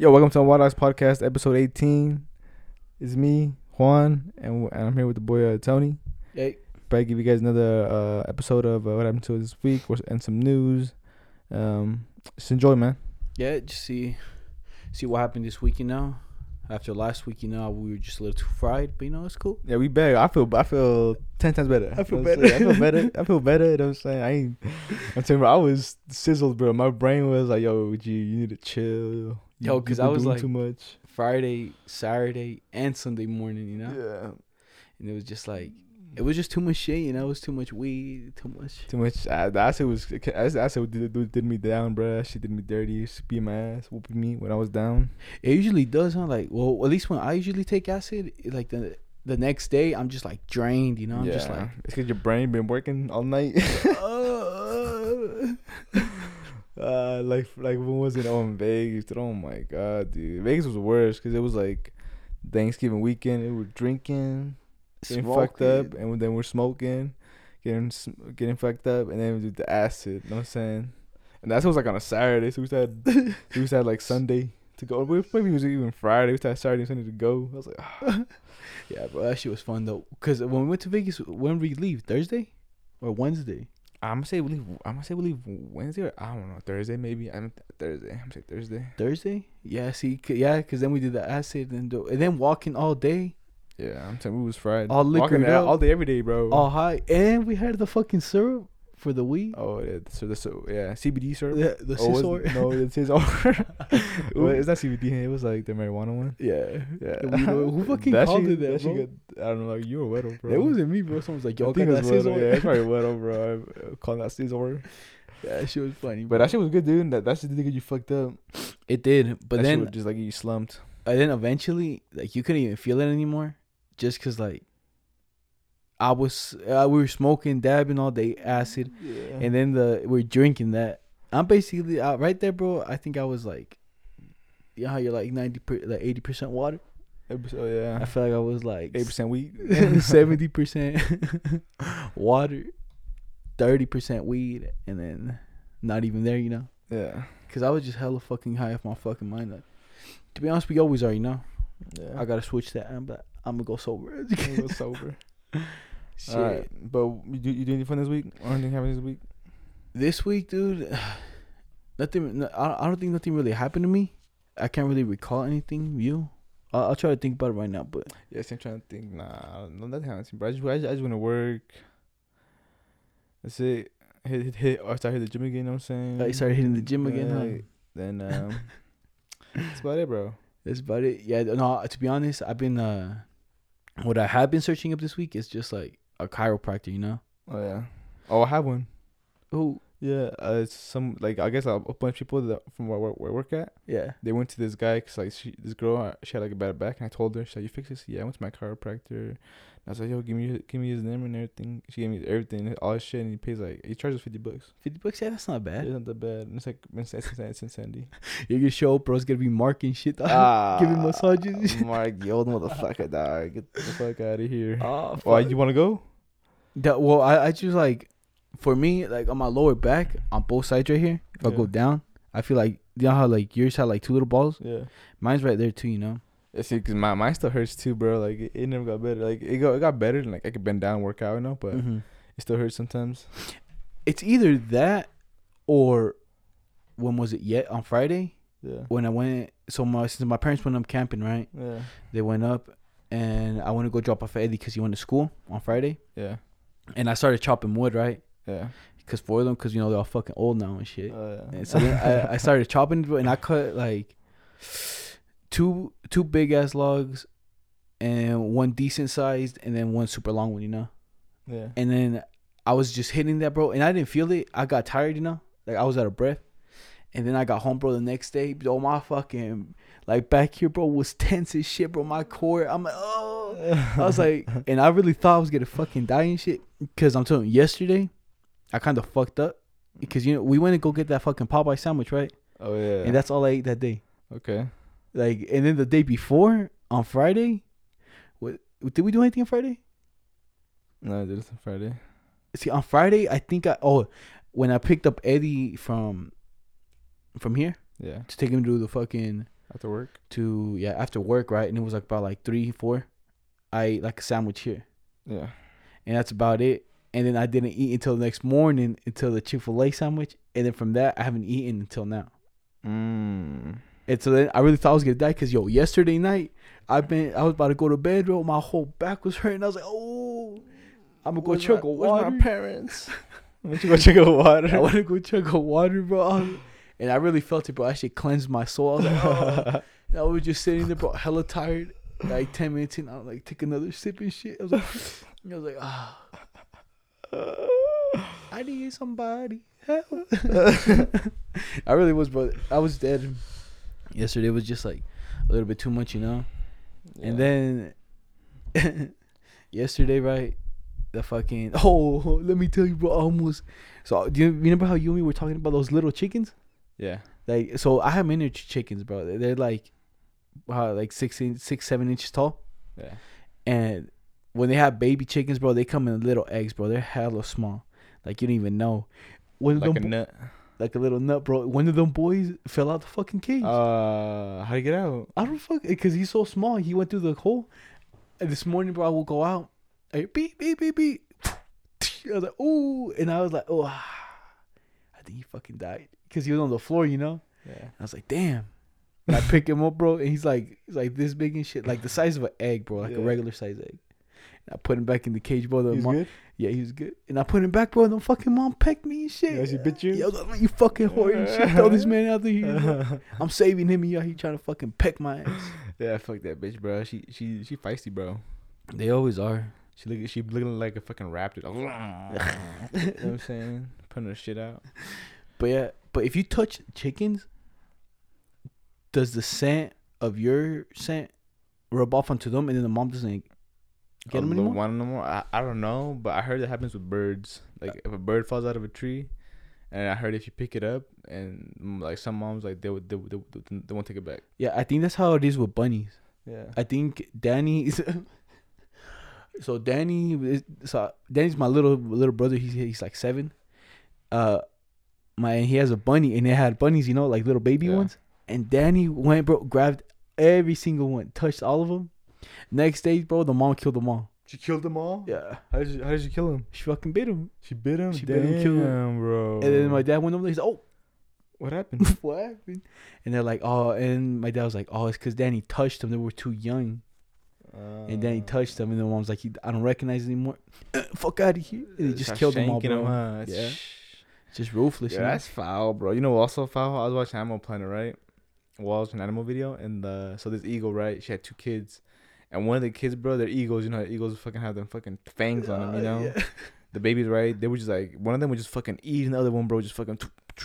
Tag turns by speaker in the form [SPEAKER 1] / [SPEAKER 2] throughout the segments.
[SPEAKER 1] Yo, welcome to the Wild Dogs Podcast, episode 18. It's me, Juan, and, and I'm here with the boy uh, Tony.
[SPEAKER 2] Hey.
[SPEAKER 1] Back give you guys another uh, episode of uh, what happened to us this week and some news. Um, just enjoy, man.
[SPEAKER 2] Yeah, just see see what happened this week, you know. After last week, you know, we were just a little too fried, but you know, it's cool.
[SPEAKER 1] Yeah, we better. I feel I feel ten times better.
[SPEAKER 2] I feel
[SPEAKER 1] You know what I'm saying? I
[SPEAKER 2] better.
[SPEAKER 1] feel better. I feel better. You know what I'm saying? I ain't. I'm telling you, I was sizzled, bro. My brain was like, "Yo, G, you need to chill."
[SPEAKER 2] Yo, 'cause I was like-
[SPEAKER 1] too much.
[SPEAKER 2] Friday, Saturday, and Sunday morning, you know.
[SPEAKER 1] Yeah,
[SPEAKER 2] And it was just like it was just too much shit, you know. It was too much weed, too much.
[SPEAKER 1] too much. I, the acid was. Acid acid did, did, did me down, bro. That shit did me dirty. She beat my ass, whooping me when I was down.
[SPEAKER 2] It usually does, huh? Like, well, at least when I usually take acid, like the the next day, I'm just like drained, you know. I'm
[SPEAKER 1] yeah,
[SPEAKER 2] just like,
[SPEAKER 1] it's because your brain been working all night.
[SPEAKER 2] uh,
[SPEAKER 1] uh, like like when was it? Oh, in Vegas. Dude, oh my god, dude. Vegas was worse because it was like Thanksgiving weekend. We were drinking, getting fucked up, and then we're smoking, getting getting fucked up, and then we did the acid. You know what I'm saying? And that was like on a Saturday, so we had we have like Sunday to go. Maybe it was even Friday. We to Saturday and Sunday to go. I was like, ah.
[SPEAKER 2] Yeah, but that shit was fun though. Cause when we went to Vegas, when we leave Thursday or Wednesday?
[SPEAKER 1] I'm gonna say we leave. I'm gonna say we leave Wednesday or I don't know Thursday maybe. I'm Thursday. I'm gonna say Thursday.
[SPEAKER 2] Thursday? Yeah, see, c- yeah, cause then we did the acid and the, and then walking all day,
[SPEAKER 1] Yeah, I'm saying we was fried.
[SPEAKER 2] All up.
[SPEAKER 1] all day, every day, bro.
[SPEAKER 2] all high, and we had the fucking syrup for the weed.
[SPEAKER 1] Oh, yeah, so the so yeah, CBD syrup.
[SPEAKER 2] The, the
[SPEAKER 1] oh,
[SPEAKER 2] scissor.
[SPEAKER 1] no, it's his well, it's not CBD. It was like the marijuana one.
[SPEAKER 2] Yeah,
[SPEAKER 1] Yeah.
[SPEAKER 2] Who fucking
[SPEAKER 1] That
[SPEAKER 2] called
[SPEAKER 1] shit-
[SPEAKER 2] it that,
[SPEAKER 1] shit
[SPEAKER 2] bro?
[SPEAKER 1] got- I don't know. Like you were Weddle, bro.
[SPEAKER 2] It wasn't me, bro. Someone was like,
[SPEAKER 1] I
[SPEAKER 2] "Yo,
[SPEAKER 1] think
[SPEAKER 2] got
[SPEAKER 1] it
[SPEAKER 2] that
[SPEAKER 1] was
[SPEAKER 2] scissor."
[SPEAKER 1] Weddle. Yeah, it's probably Weddle, bro. I'm uh, calling that Scissor.
[SPEAKER 2] yeah, that shit was funny.
[SPEAKER 1] But
[SPEAKER 2] bro.
[SPEAKER 1] that shit was good, dude. That that shit did get you fucked up.
[SPEAKER 2] it did, but
[SPEAKER 1] that
[SPEAKER 2] then
[SPEAKER 1] shit just like you slumped.
[SPEAKER 2] and then eventually, like you couldn't even feel it anymore, just cause like I was, uh, we were smoking, dabbing all day, acid,
[SPEAKER 1] Yeah.
[SPEAKER 2] and then the we're drinking that. I'm basically uh, right there, bro. I think I was like, you know how you're like ninety, per, like eighty percent water.
[SPEAKER 1] oh yeah,
[SPEAKER 2] I feel like I was like
[SPEAKER 1] eight percent weed.
[SPEAKER 2] seventy percent water, thirty percent weed, and then not even there, you know.
[SPEAKER 1] yeah,
[SPEAKER 2] Cause I was just hella fucking high off my fucking mind. Like, to be honest, we always are, you know.
[SPEAKER 1] yeah.
[SPEAKER 2] I gotta switch that, I'm, but I'm gonna go sober.
[SPEAKER 1] I'm gonna go sober.
[SPEAKER 2] Shit.
[SPEAKER 1] All right, but you do you do anything fun this week? Or anything happen this week?
[SPEAKER 2] This week, dude, nothing. I I don't think nothing really happened to me. I can't really recall anything. You, I'll, I'll try to think about it right now. But
[SPEAKER 1] Yes, I'm trying to think. Nah, no, nothing happened. Bro, I just, I just, I just want to work. That's it. Hit, hit, hit. Or start hitting the gym again. You know what I'm saying?
[SPEAKER 2] uh, you started hitting the gym again, huh?
[SPEAKER 1] Then um, that's about it, bro.
[SPEAKER 2] That's about it. Yeah, no. To be honest, I've been uh, what I have been searching up this week is just like a chiropractor. You know.
[SPEAKER 1] Oh yeah. Oh, I have one.
[SPEAKER 2] Oh
[SPEAKER 1] Yeah. Uh, it's some like I guess a, a bunch of people that from where, where, where I work at.
[SPEAKER 2] yeah.
[SPEAKER 1] They went to this guy because like she, this girl uh, she had like a bad back and I told her, "Should you fix this?" Yeah, I went to my chiropractor. I was like, "Yo, give me give me his name and everything." She gave me everything, all his shit, and he pays like he charges fifty bucks.
[SPEAKER 2] Fifty bucks. Yeah, that's not bad.
[SPEAKER 1] It's not that bad. And It's like it's, it's, it's in Sandy.
[SPEAKER 2] You're gonna show up, bro. It's gonna be marking shit.
[SPEAKER 1] Ah,
[SPEAKER 2] Giving massages.
[SPEAKER 1] Mark, you old motherfucker, dog. Get the fuck out of here.
[SPEAKER 2] Oh,
[SPEAKER 1] Why
[SPEAKER 2] fuck.
[SPEAKER 1] you want to go?
[SPEAKER 2] That, well, I, I just like, for me, like on my lower back, on both sides right here. If I go down, I feel like you know how like yours had like two little balls.
[SPEAKER 1] Yeah.
[SPEAKER 2] Mine's right there too. You know.
[SPEAKER 1] Yeah, see, cause my mine still hurts too, bro. Like it, it never got better. Like it got it got better. And, like I could bend down, and work out, you know, but
[SPEAKER 2] Mhm.
[SPEAKER 1] it still hurts sometimes.
[SPEAKER 2] It's either that or when was it yet on Friday
[SPEAKER 1] Yeah.
[SPEAKER 2] when I went. So my since my parents went up camping, right?
[SPEAKER 1] Yeah.
[SPEAKER 2] They went up, and I want to go drop off Eddie because he went to school on Friday,
[SPEAKER 1] Yeah.
[SPEAKER 2] And I started chopping wood, right?
[SPEAKER 1] Yeah.
[SPEAKER 2] Cause for them, cause you know they're all fucking old now and shit.
[SPEAKER 1] Oh, yeah.
[SPEAKER 2] And so I, I started chopping and I cut like two two big ass logs and one decent sized and then one super long one, you know.
[SPEAKER 1] yeah.
[SPEAKER 2] And then I was just hitting that, bro, and I didn't feel it. I got tired, you know, like I was out of breath. And then I got home, bro, the next day. Bro, my fucking like back here, bro, was tense as shit, bro. My core, I'm like, oh. I was like, and I really thought I was gonna fucking die and shit. Cause I'm telling you, yesterday, I kind of fucked up. Because you know we went to go get that fucking Popeye sandwich, right?
[SPEAKER 1] oh yeah.
[SPEAKER 2] And that's all I ate that day.
[SPEAKER 1] okay.
[SPEAKER 2] Like, and then the day before on Friday, what did we do anything on Friday?
[SPEAKER 1] No, I did this on Friday.
[SPEAKER 2] See, on Friday, I think I oh, when I picked up Eddie from from here
[SPEAKER 1] Yeah.
[SPEAKER 2] to take him to the fucking
[SPEAKER 1] After work.
[SPEAKER 2] to yeah after work, right? And it was like about like three, four. I ate like a sandwich here,
[SPEAKER 1] Yeah.
[SPEAKER 2] and that's about it. And then I didn't eat until the next morning until the Chick Fil A sandwich, and then from that I haven't eaten until now.
[SPEAKER 1] Mm.
[SPEAKER 2] And so then I really thought I was gonna die because yo, yesterday night I've been I was about to go to bed, bro. My whole back was hurting. I was like, oh, I'm gonna go
[SPEAKER 1] Where's
[SPEAKER 2] chug
[SPEAKER 1] my-
[SPEAKER 2] a water.
[SPEAKER 1] my parents? I'm gonna go check out water?
[SPEAKER 2] I want to go chug a water, bro. And I really felt it, bro. I actually cleansed my soul. I was like, oh. And I was just sitting there, bro, hella tired. Like ten minutes in, I was like, take another sip and shit. I was like, I was like, ah, I need somebody help. I really was, bro. I was dead. Yesterday was just like a little bit too much, you know. And then yesterday, right? The fucking oh, let me tell you, bro. I almost so do you remember how you and me were talking about those little chickens?
[SPEAKER 1] yeah.
[SPEAKER 2] Like so, I have miniature chickens, bro. They're like, uh, like six, six, seven inches tall.
[SPEAKER 1] Yeah.
[SPEAKER 2] And when they have baby chickens, bro, they come in little eggs, bro. They're hella small. Like you don't even know. Of
[SPEAKER 1] Like a
[SPEAKER 2] bo-
[SPEAKER 1] nut.
[SPEAKER 2] like a little nut, bro. One of them boys fell out the fucking cage.
[SPEAKER 1] Uh, how do you get out?
[SPEAKER 2] I don't fuck because he's so small. He went through the hole. And this morning, bro, I will go out. I beep beep beep beep. I was like, ooh, and I was like, oh. I think he fucking died because he was on the floor, you know.
[SPEAKER 1] Yeah.
[SPEAKER 2] I was like, damn. And I pick him up, bro, and he's like, he's like this big and shit, like the size of an egg, bro, like a regular size egg. And I put him back in the cage, bro. The
[SPEAKER 1] He's
[SPEAKER 2] mom-
[SPEAKER 1] good.
[SPEAKER 2] Yeah, he was good. And I put him back, bro. And the fucking mom pecked me and shit.
[SPEAKER 1] Yeah, she bit you?
[SPEAKER 2] Yeah, like, you fucking whore and shit. Throw this man out of there. I'm saving him, and y'all he trying to fucking peck my ass.
[SPEAKER 1] yeah, fuck that bitch, bro. She she she feisty, bro.
[SPEAKER 2] They always are.
[SPEAKER 1] She look she looking like a fucking raptor. you know what I'm saying? Putting her shit out.
[SPEAKER 2] But yeah, but if you touch chickens, does the scent of your scent rub off onto them, and then the mom doesn't get them anymore?
[SPEAKER 1] one no more. I, I don't know, but I heard it happens with birds. Like if a bird falls out of a tree, and I heard if you pick it up, and mm, like some moms like they would they, would- they, they won't take it back.
[SPEAKER 2] Yeah, I think that's how it is with bunnies.
[SPEAKER 1] Yeah.
[SPEAKER 2] I think Danny is. so Danny is so Danny's my little little brother. He's he's like seven. Uh, my he has a bunny and it had bunnies, you know, like little baby
[SPEAKER 1] Yeah.
[SPEAKER 2] ones. And Danny went, bro, grabbed every single one, touched all of them. Next day, bro, the mom killed them all.
[SPEAKER 1] She killed them all.
[SPEAKER 2] Yeah,
[SPEAKER 1] How did you How did you kill him?
[SPEAKER 2] she fucking bit him.
[SPEAKER 1] She bit him.
[SPEAKER 2] She bit him, killed him.
[SPEAKER 1] bro.
[SPEAKER 2] And then my dad went over there. He's like, "Oh,
[SPEAKER 1] what happened?
[SPEAKER 2] what happened?" And they're like, "Oh," and my dad was like, "Oh, it's because Danny touched them. They were too young." And ah. then he touched them, and the mom's like, "I don't recognize anymore. Uh, fuck out of here!" And he just killed them all, bro.
[SPEAKER 1] huh?
[SPEAKER 2] Yeah. Just ruthless.
[SPEAKER 1] Yeah, that's foul, bro. You know, what also foul. I was watching Animal Planet, right? Well, I was an animal video, and uh, so this eagle, right? She had two kids, and one of the kids, bro, they're eagles. You know, eagles fucking have them fucking fangs on them. You
[SPEAKER 2] Uh,
[SPEAKER 1] know,
[SPEAKER 2] yeah.
[SPEAKER 1] the babies, right? They were just like one of them was just fucking eating the other one, bro, just fucking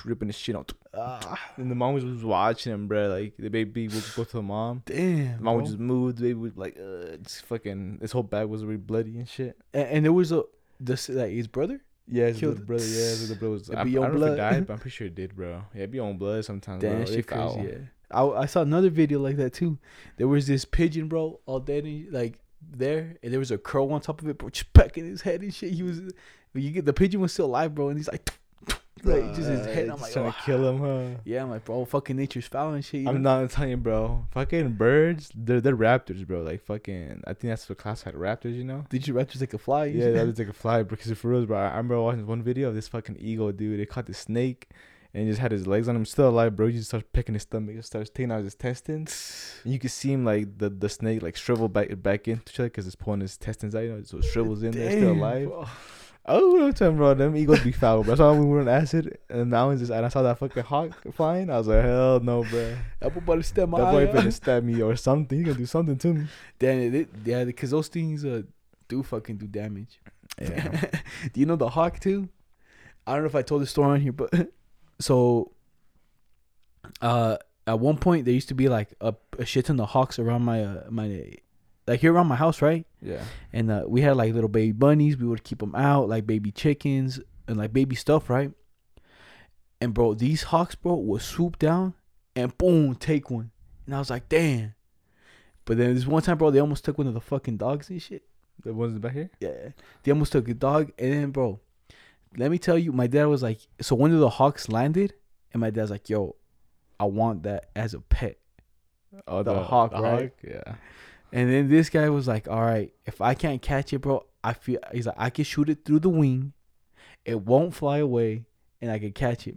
[SPEAKER 1] ripping his shit out.
[SPEAKER 2] Ah,
[SPEAKER 1] And the mom was watching him, bro. Like the baby would go to the mom.
[SPEAKER 2] damn.
[SPEAKER 1] The mom would just move. The baby would like, uh, just fucking. His whole back was really bloody and shit.
[SPEAKER 2] and, and there was a this like his brother.
[SPEAKER 1] Yeah, his
[SPEAKER 2] Killed
[SPEAKER 1] brother. Yeah, his brother was. I, I don't
[SPEAKER 2] your
[SPEAKER 1] know if he
[SPEAKER 2] blood.
[SPEAKER 1] died, but I'm pretty sure it did, bro. Yeah, be on blood sometimes.
[SPEAKER 2] Damn,
[SPEAKER 1] bro.
[SPEAKER 2] shit
[SPEAKER 1] foul.
[SPEAKER 2] crazy. Yeah. I I saw another video like that too. There was this pigeon, bro, all dead and like there, and there was a crow on top of it, bro, just pecking his head and shit. He was, you get the pigeon was still alive, bro, and he's like, like just his uh, head. I'm like,
[SPEAKER 1] trying
[SPEAKER 2] oh.
[SPEAKER 1] to kill him, huh?
[SPEAKER 2] Yeah, I'm like, bro, fucking nature's foul and shit.
[SPEAKER 1] I'm
[SPEAKER 2] know?
[SPEAKER 1] not telling you, bro. Fucking birds, they're they're raptors, bro. Like fucking, I think that's what classified raptors. You know?
[SPEAKER 2] Did you raptors like a fly?
[SPEAKER 1] Yeah, was like a fly because for real, bro. I remember watching one video of this fucking eagle, dude. They caught the snake, and he just had his legs on him, still alive, bro. He just starts picking his stomach, just starts taking out his intestines, and you can see him like the the snake like shrivel back back into each other because it's pulling his intestines out. You know, so it shrivels in there, still alive.
[SPEAKER 2] bro.
[SPEAKER 1] Oh, I'm telling bro, them eagles be foul, bro. Saw when we were on acid, and that one just, and I saw that fucking hawk flying. I was like, hell no, bro.
[SPEAKER 2] That boy stab my
[SPEAKER 1] That boy finna stab me or something. He gonna do something to me.
[SPEAKER 2] Damn it, it- yeah, because those things uh do fucking do damage.
[SPEAKER 1] Yeah.
[SPEAKER 2] do you know the hawk too? I don't know if I told the story on here, but so uh at one point there used to be like a, a shit ton of hawks around my uh, my like here around my house, right?
[SPEAKER 1] yeah.
[SPEAKER 2] And uh, we had like little baby bunnies. We would keep them out, like baby chickens and like baby stuff, right? And bro, these hawks, bro, would swoop down and boom, take one. And I was like, damn. But then this one time, bro, they almost took one of the fucking dogs and shit.
[SPEAKER 1] The ones back here.
[SPEAKER 2] Yeah. They almost took a dog. And then, bro, let me tell you, my dad was like, so one of the hawks landed, and my dad's like, yo, I want that as a pet.
[SPEAKER 1] Oh,
[SPEAKER 2] The hawk, right?
[SPEAKER 1] Yeah.
[SPEAKER 2] And then this guy was like, "All right, if I can't catch it, bro, I feel he's like I can shoot it through the wing, it won't fly away, and I can catch it."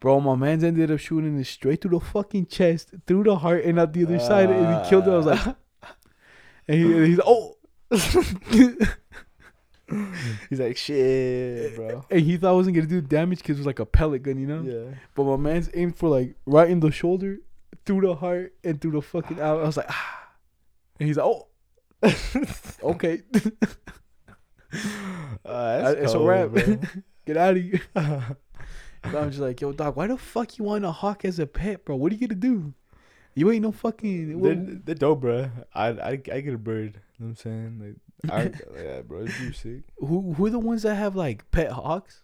[SPEAKER 2] Bro, my man's ended up shooting it straight through the fucking chest, through the heart, and out the other side, and he killed it. I was like, and, he, and he's like, oh,
[SPEAKER 1] He's like, shit, bro.
[SPEAKER 2] and he thought I wasn't gonna do damage because it was like a pellet gun, you know.
[SPEAKER 1] Yeah.
[SPEAKER 2] But my man's aimed for like right in the shoulder, through the heart, and through the fucking out. I was like, ah, and he's like, oh, okay,
[SPEAKER 1] Uh,
[SPEAKER 2] Uh, it's a
[SPEAKER 1] cold,
[SPEAKER 2] wrap.
[SPEAKER 1] bro.
[SPEAKER 2] get out of here. And I'm just like, yo, dog, why the fuck you want a hawk as a pet, bro? What are you gonna do? You ain't no fucking.
[SPEAKER 1] they're, they're dope, bro. I I I get a bird. You know what I'm saying? Like, I, yeah, bro, it's pretty sick.
[SPEAKER 2] who who are the ones that have like pet hawks?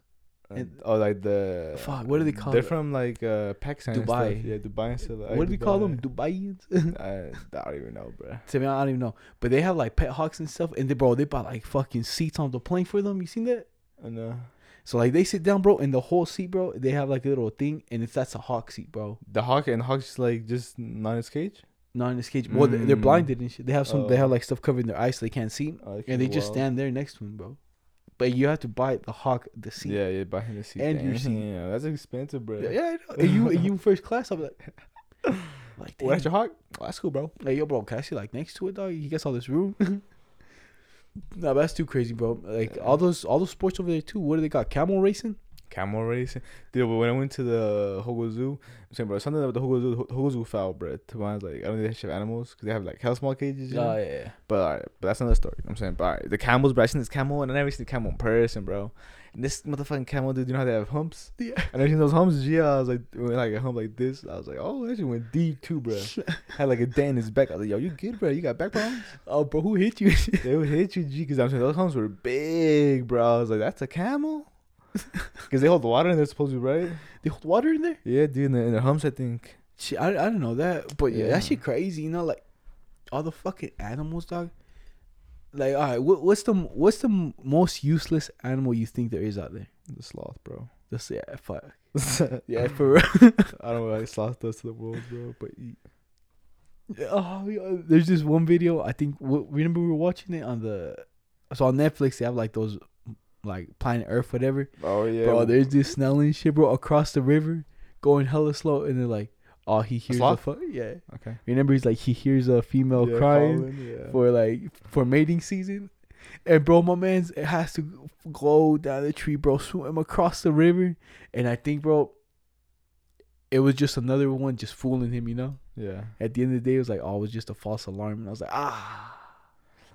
[SPEAKER 1] And,
[SPEAKER 2] And-
[SPEAKER 1] oh, like the
[SPEAKER 2] Fuck, what do they call
[SPEAKER 1] They're
[SPEAKER 2] it?
[SPEAKER 1] from like uh Pakistan,
[SPEAKER 2] Dubai.
[SPEAKER 1] Yeah, Dubai and stuff.
[SPEAKER 2] what do we call them? Dubaians?
[SPEAKER 1] I, I don't even know, bro.
[SPEAKER 2] to me, I don't even know. But they have like pet hawks and stuff, and they bro, they buy like fucking seats on the plane for them. You seen that?
[SPEAKER 1] I know.
[SPEAKER 2] So like they sit down, bro, and the whole seat, bro, they have like a little thing, and it's that's a hawk seat, bro.
[SPEAKER 1] The hawk and the hawk's like just not in his cage.
[SPEAKER 2] Not in this cage. Well, they- they're
[SPEAKER 1] Mm.
[SPEAKER 2] blinded and shit. They have some. They
[SPEAKER 1] Oh.
[SPEAKER 2] have like stuff covering their eyes so they can't see,
[SPEAKER 1] Oh,
[SPEAKER 2] and they just
[SPEAKER 1] wow.
[SPEAKER 2] stand there next to him, bro. But you have to buy the hawk the seat.
[SPEAKER 1] Yeah, yeah, behind the seat.
[SPEAKER 2] And your seat.
[SPEAKER 1] Yeah, that's expensive, bro.
[SPEAKER 2] Yeah, yeah, I know. And you, and you first class, I'm like, like,
[SPEAKER 1] Well, that's your hawk. Oh, that's cool, bro.
[SPEAKER 2] Like, yo, bro, can I sit like next to it, dog? He gets all this room. no, that's too crazy, bro. Like all those, all those sports over there too. What do they got? Camel racing?
[SPEAKER 1] Camel racing, dude. But when I went to the Hogle Zoo, I'm saying, bro, something about the Hogle Zoo, Hogle Zoo foul, bro. To be honest, like I don't think they should have animals because they have like hell small cages. You oh, know?
[SPEAKER 2] Oh, yeah, yeah.
[SPEAKER 1] But alright, but that's another story. I'm saying, but alright, the camels, bro. I seen this camel and I never seen the camel in person, bro. And this motherfucking camel, dude, you know how they have humps?
[SPEAKER 2] Yeah.
[SPEAKER 1] And I never seen those humps. Yeah, I was like, when like a hump like this, I was like, oh, that shit went deep too, bro. Had like a dent in his back. I was like, yo, you good, bro? You got back problems?
[SPEAKER 2] Oh, bro, who hit you?
[SPEAKER 1] they would hit you, G, because I'm saying those humps were big, bro. I was like, that's a camel? Because they hold the water and they're supposed to, be right?
[SPEAKER 2] they hold water in there?
[SPEAKER 1] Yeah, dude, in the, in the humps, I think.
[SPEAKER 2] Shit, I, I don't know that, but yeah,
[SPEAKER 1] Yeah.
[SPEAKER 2] that shit crazy. You know, like all the fucking animals, dog. Like, all right, what, what's the what's the most useless animal you think there is out there?
[SPEAKER 1] The sloth, bro.
[SPEAKER 2] Just yeah, fuck.
[SPEAKER 1] I
[SPEAKER 2] Yeah, for real.
[SPEAKER 1] don't know what like, sloth does to the world, bro, but eat.
[SPEAKER 2] Oh, yeah, there's this one video. I think remember we were watching it on the so on Netflix. They have like those like Planet Earth, whatever.
[SPEAKER 1] Oh, yeah.
[SPEAKER 2] Bro, there's this Snelling shit, bro, across the river, going hella slow, and they're like, oh, he hears a fu- yeah.
[SPEAKER 1] Okay.
[SPEAKER 2] Remember, he's like he hears a female
[SPEAKER 1] Yeah,
[SPEAKER 2] crying
[SPEAKER 1] calling, yeah.
[SPEAKER 2] for like for mating season, and bro, my man's it has to go down the tree, bro, swim across the river, and I think, bro, it was just another one just fooling him, you know.
[SPEAKER 1] Yeah.
[SPEAKER 2] At the end of the day, it was like, oh, it was just a false alarm, and I was like, ah,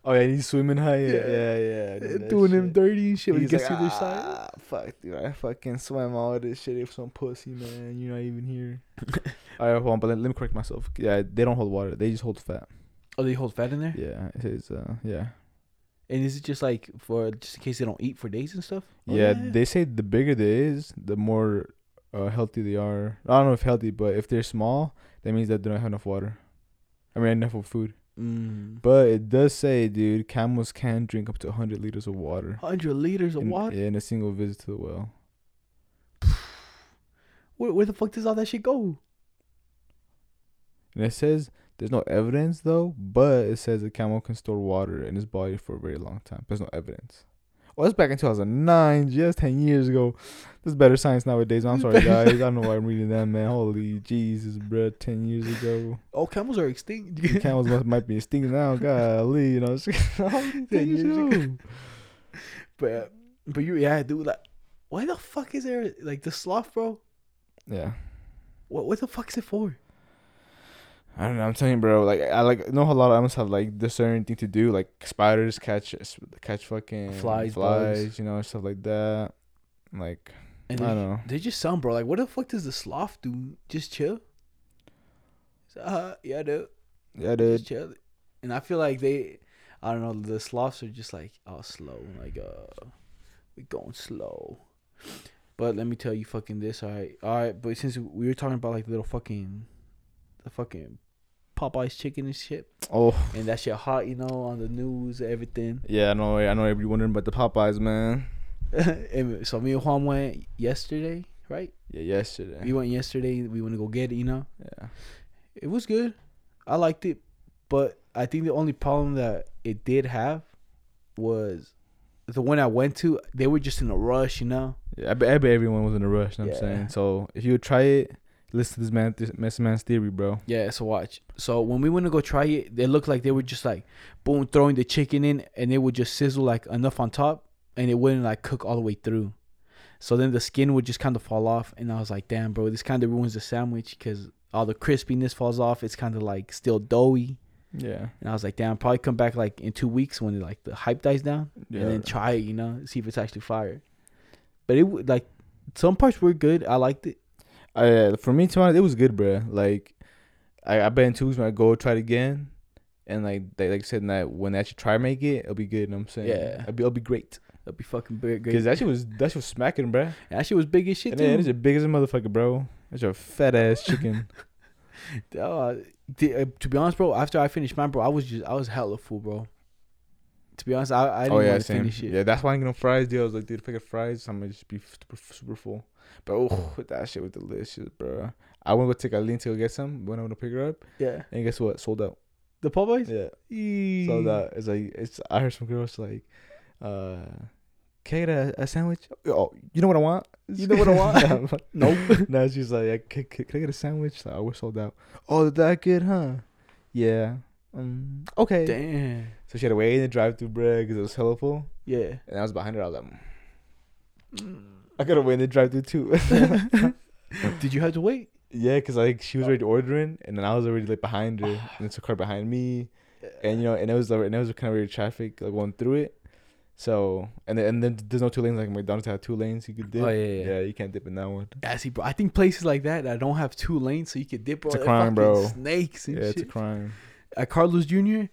[SPEAKER 1] Oh yeah, he's swimming high. Yeah,
[SPEAKER 2] Yeah.
[SPEAKER 1] yeah, yeah. dude, that
[SPEAKER 2] doing him dirty and shit when he
[SPEAKER 1] He's
[SPEAKER 2] gets
[SPEAKER 1] like,
[SPEAKER 2] to the other side.
[SPEAKER 1] "Ah, Fuck, dude, I fucking swam all this shit if some pussy, man. You're not even here. all right, hold on, but let, let me correct myself. Yeah, they don't hold water. They just hold fat.
[SPEAKER 2] Oh, they hold fat in there,
[SPEAKER 1] Yeah, it is. Uh, yeah.
[SPEAKER 2] and is it just like for just in case they don't eat for days and stuff? Oh,
[SPEAKER 1] yeah, they say the bigger they is, the more uh, healthy they are. I don't know if healthy, but if they're small, that means that they don't have enough water. I mean, enough of food.
[SPEAKER 2] Mm.
[SPEAKER 1] But it does say, dude, camels can drink up to 100 liters of water.
[SPEAKER 2] hundred liters of
[SPEAKER 1] in,
[SPEAKER 2] water.
[SPEAKER 1] Yeah, in a single visit to the well.
[SPEAKER 2] Where, where the fuck does all that shit go?
[SPEAKER 1] And it says there's no evidence though, but it says a camel can store water in his body for a very long time. There's no evidence. Well, that's back in 2009, just 10 years ago. There's better science nowadays. I'm sorry, guys. I don't know why I'm reading that, man. Holy Jesus, bro. 10 years ago.
[SPEAKER 2] Oh, camels are extinct.
[SPEAKER 1] Camels must, might be extinct now. Golly, you know. 10 years ago.
[SPEAKER 2] but but you yeah, dude. Like, why the fuck is there like the sloth, bro?
[SPEAKER 1] Yeah.
[SPEAKER 2] What what the fuck is it for?
[SPEAKER 1] I don't know. I'm telling you, bro. Like I like know a lot of animals have like this certain thing to do, like spiders catch catch fucking
[SPEAKER 2] Flies,
[SPEAKER 1] flies,
[SPEAKER 2] bugs.
[SPEAKER 1] you know, stuff like that. Like
[SPEAKER 2] And
[SPEAKER 1] I
[SPEAKER 2] they,
[SPEAKER 1] don't know.
[SPEAKER 2] they just sound, bro. Like, what the fuck does the sloth do? Just chill. Uh, yeah, dude.
[SPEAKER 1] Yeah,
[SPEAKER 2] Just
[SPEAKER 1] dude.
[SPEAKER 2] chill. And I feel like they, I don't know, the sloths are just like, oh, slow. Like, uh, we going slow. But let me tell you fucking this, all right? All right, but since we were talking about like the little fucking, the fucking Popeye's chicken and shit,
[SPEAKER 1] Oh
[SPEAKER 2] and that shit hot, you know, on the news, everything.
[SPEAKER 1] yeah, I know. I know. Everybody wondering about the Popeyes, man.
[SPEAKER 2] and so me and Juan went yesterday, right?
[SPEAKER 1] Yeah, yesterday.
[SPEAKER 2] We went yesterday. We went to go get it, you know.
[SPEAKER 1] Yeah.
[SPEAKER 2] It was good. I liked it, but I think the only problem that it did have was the one I went to. They were just in a rush, you know.
[SPEAKER 1] Yeah, I bet, I bet everyone was in a rush. You know what I'm saying. So if you would try it, listen to this man, this man's theory, bro.
[SPEAKER 2] Yeah, so watch. So when we went to go try it, they looked like they were just like boom throwing the chicken in, and it would just sizzle like enough on top, and it wouldn't like cook all the way through. So then the skin would just kind of fall off, and I was like, damn, bro, this kind of ruins the sandwich because all the crispiness falls off. It's kind of like still doughy,
[SPEAKER 1] Yeah.
[SPEAKER 2] and I was like, damn, probably come back like in two weeks when like the hype dies down,
[SPEAKER 1] Yeah.
[SPEAKER 2] and then try it, you know, see if it's actually fire. But it would like some parts were good. I liked it.
[SPEAKER 1] Uh, for me, to be honest, it was good, bro. Like, I I bet in two weeks when I go try it again, and like they like I said that when I actually try to make it, it'll be good. You know what I'm saying?
[SPEAKER 2] Yeah.
[SPEAKER 1] it'll be, it'll be great.
[SPEAKER 2] That'd be fucking big.
[SPEAKER 1] Cause
[SPEAKER 2] Great.
[SPEAKER 1] that shit was that shit was smacking, bro.
[SPEAKER 2] That shit was big as shit
[SPEAKER 1] And
[SPEAKER 2] too.
[SPEAKER 1] it's as big as a motherfucker, bro. That's a fat ass chicken.
[SPEAKER 2] Uh, the, uh, to be honest, bro, after I finished mine, bro, I was just I was hella full, bro. To be honest, I, I didn't
[SPEAKER 1] oh yeah,
[SPEAKER 2] want to
[SPEAKER 1] same.
[SPEAKER 2] finish it.
[SPEAKER 1] Yeah, that's why I'm getting fries. Dude, I was like, dude, if I get fries, I'm gonna just be super, super full. But oh, that shit was delicious, bro. I went to take Aline to go get some when I went to pick her up,
[SPEAKER 2] Yeah.
[SPEAKER 1] and guess what? Sold out.
[SPEAKER 2] The Popeyes.
[SPEAKER 1] Yeah.
[SPEAKER 2] Yeah.
[SPEAKER 1] So that it's like it's. I heard some girls like, uh, can I get a, a sandwich? Oh, you know what I want?
[SPEAKER 2] You know what I want?
[SPEAKER 1] no. no, she's like, can, can, can I get a sandwich? Like, oh, we're sold out. Oh, that good, huh? Yeah. Um. Okay.
[SPEAKER 2] Damn.
[SPEAKER 1] So she had to wait in the drive-through, bro, because it was hella full.
[SPEAKER 2] Yeah.
[SPEAKER 1] And I was behind her. I was like, mm. I gotta wait in the drive-through too.
[SPEAKER 2] Did you have to wait?
[SPEAKER 1] yeah, cause like she was oh. already ordering, and then I was already like behind her, and it's a car behind me, and you know, and it was like, and it was kind of weird traffic like going through it. So and then and then there's no two lanes like McDonald's had two lanes you could dip.
[SPEAKER 2] Oh, yeah, yeah.
[SPEAKER 1] yeah, you can't dip in that one.
[SPEAKER 2] Yeah, see, bro. I think places like that that don't have two lanes, so you could dip, bro.
[SPEAKER 1] It's a crime, bro.
[SPEAKER 2] Snakes and
[SPEAKER 1] Yeah, it's a crime.
[SPEAKER 2] At Carl's Jr.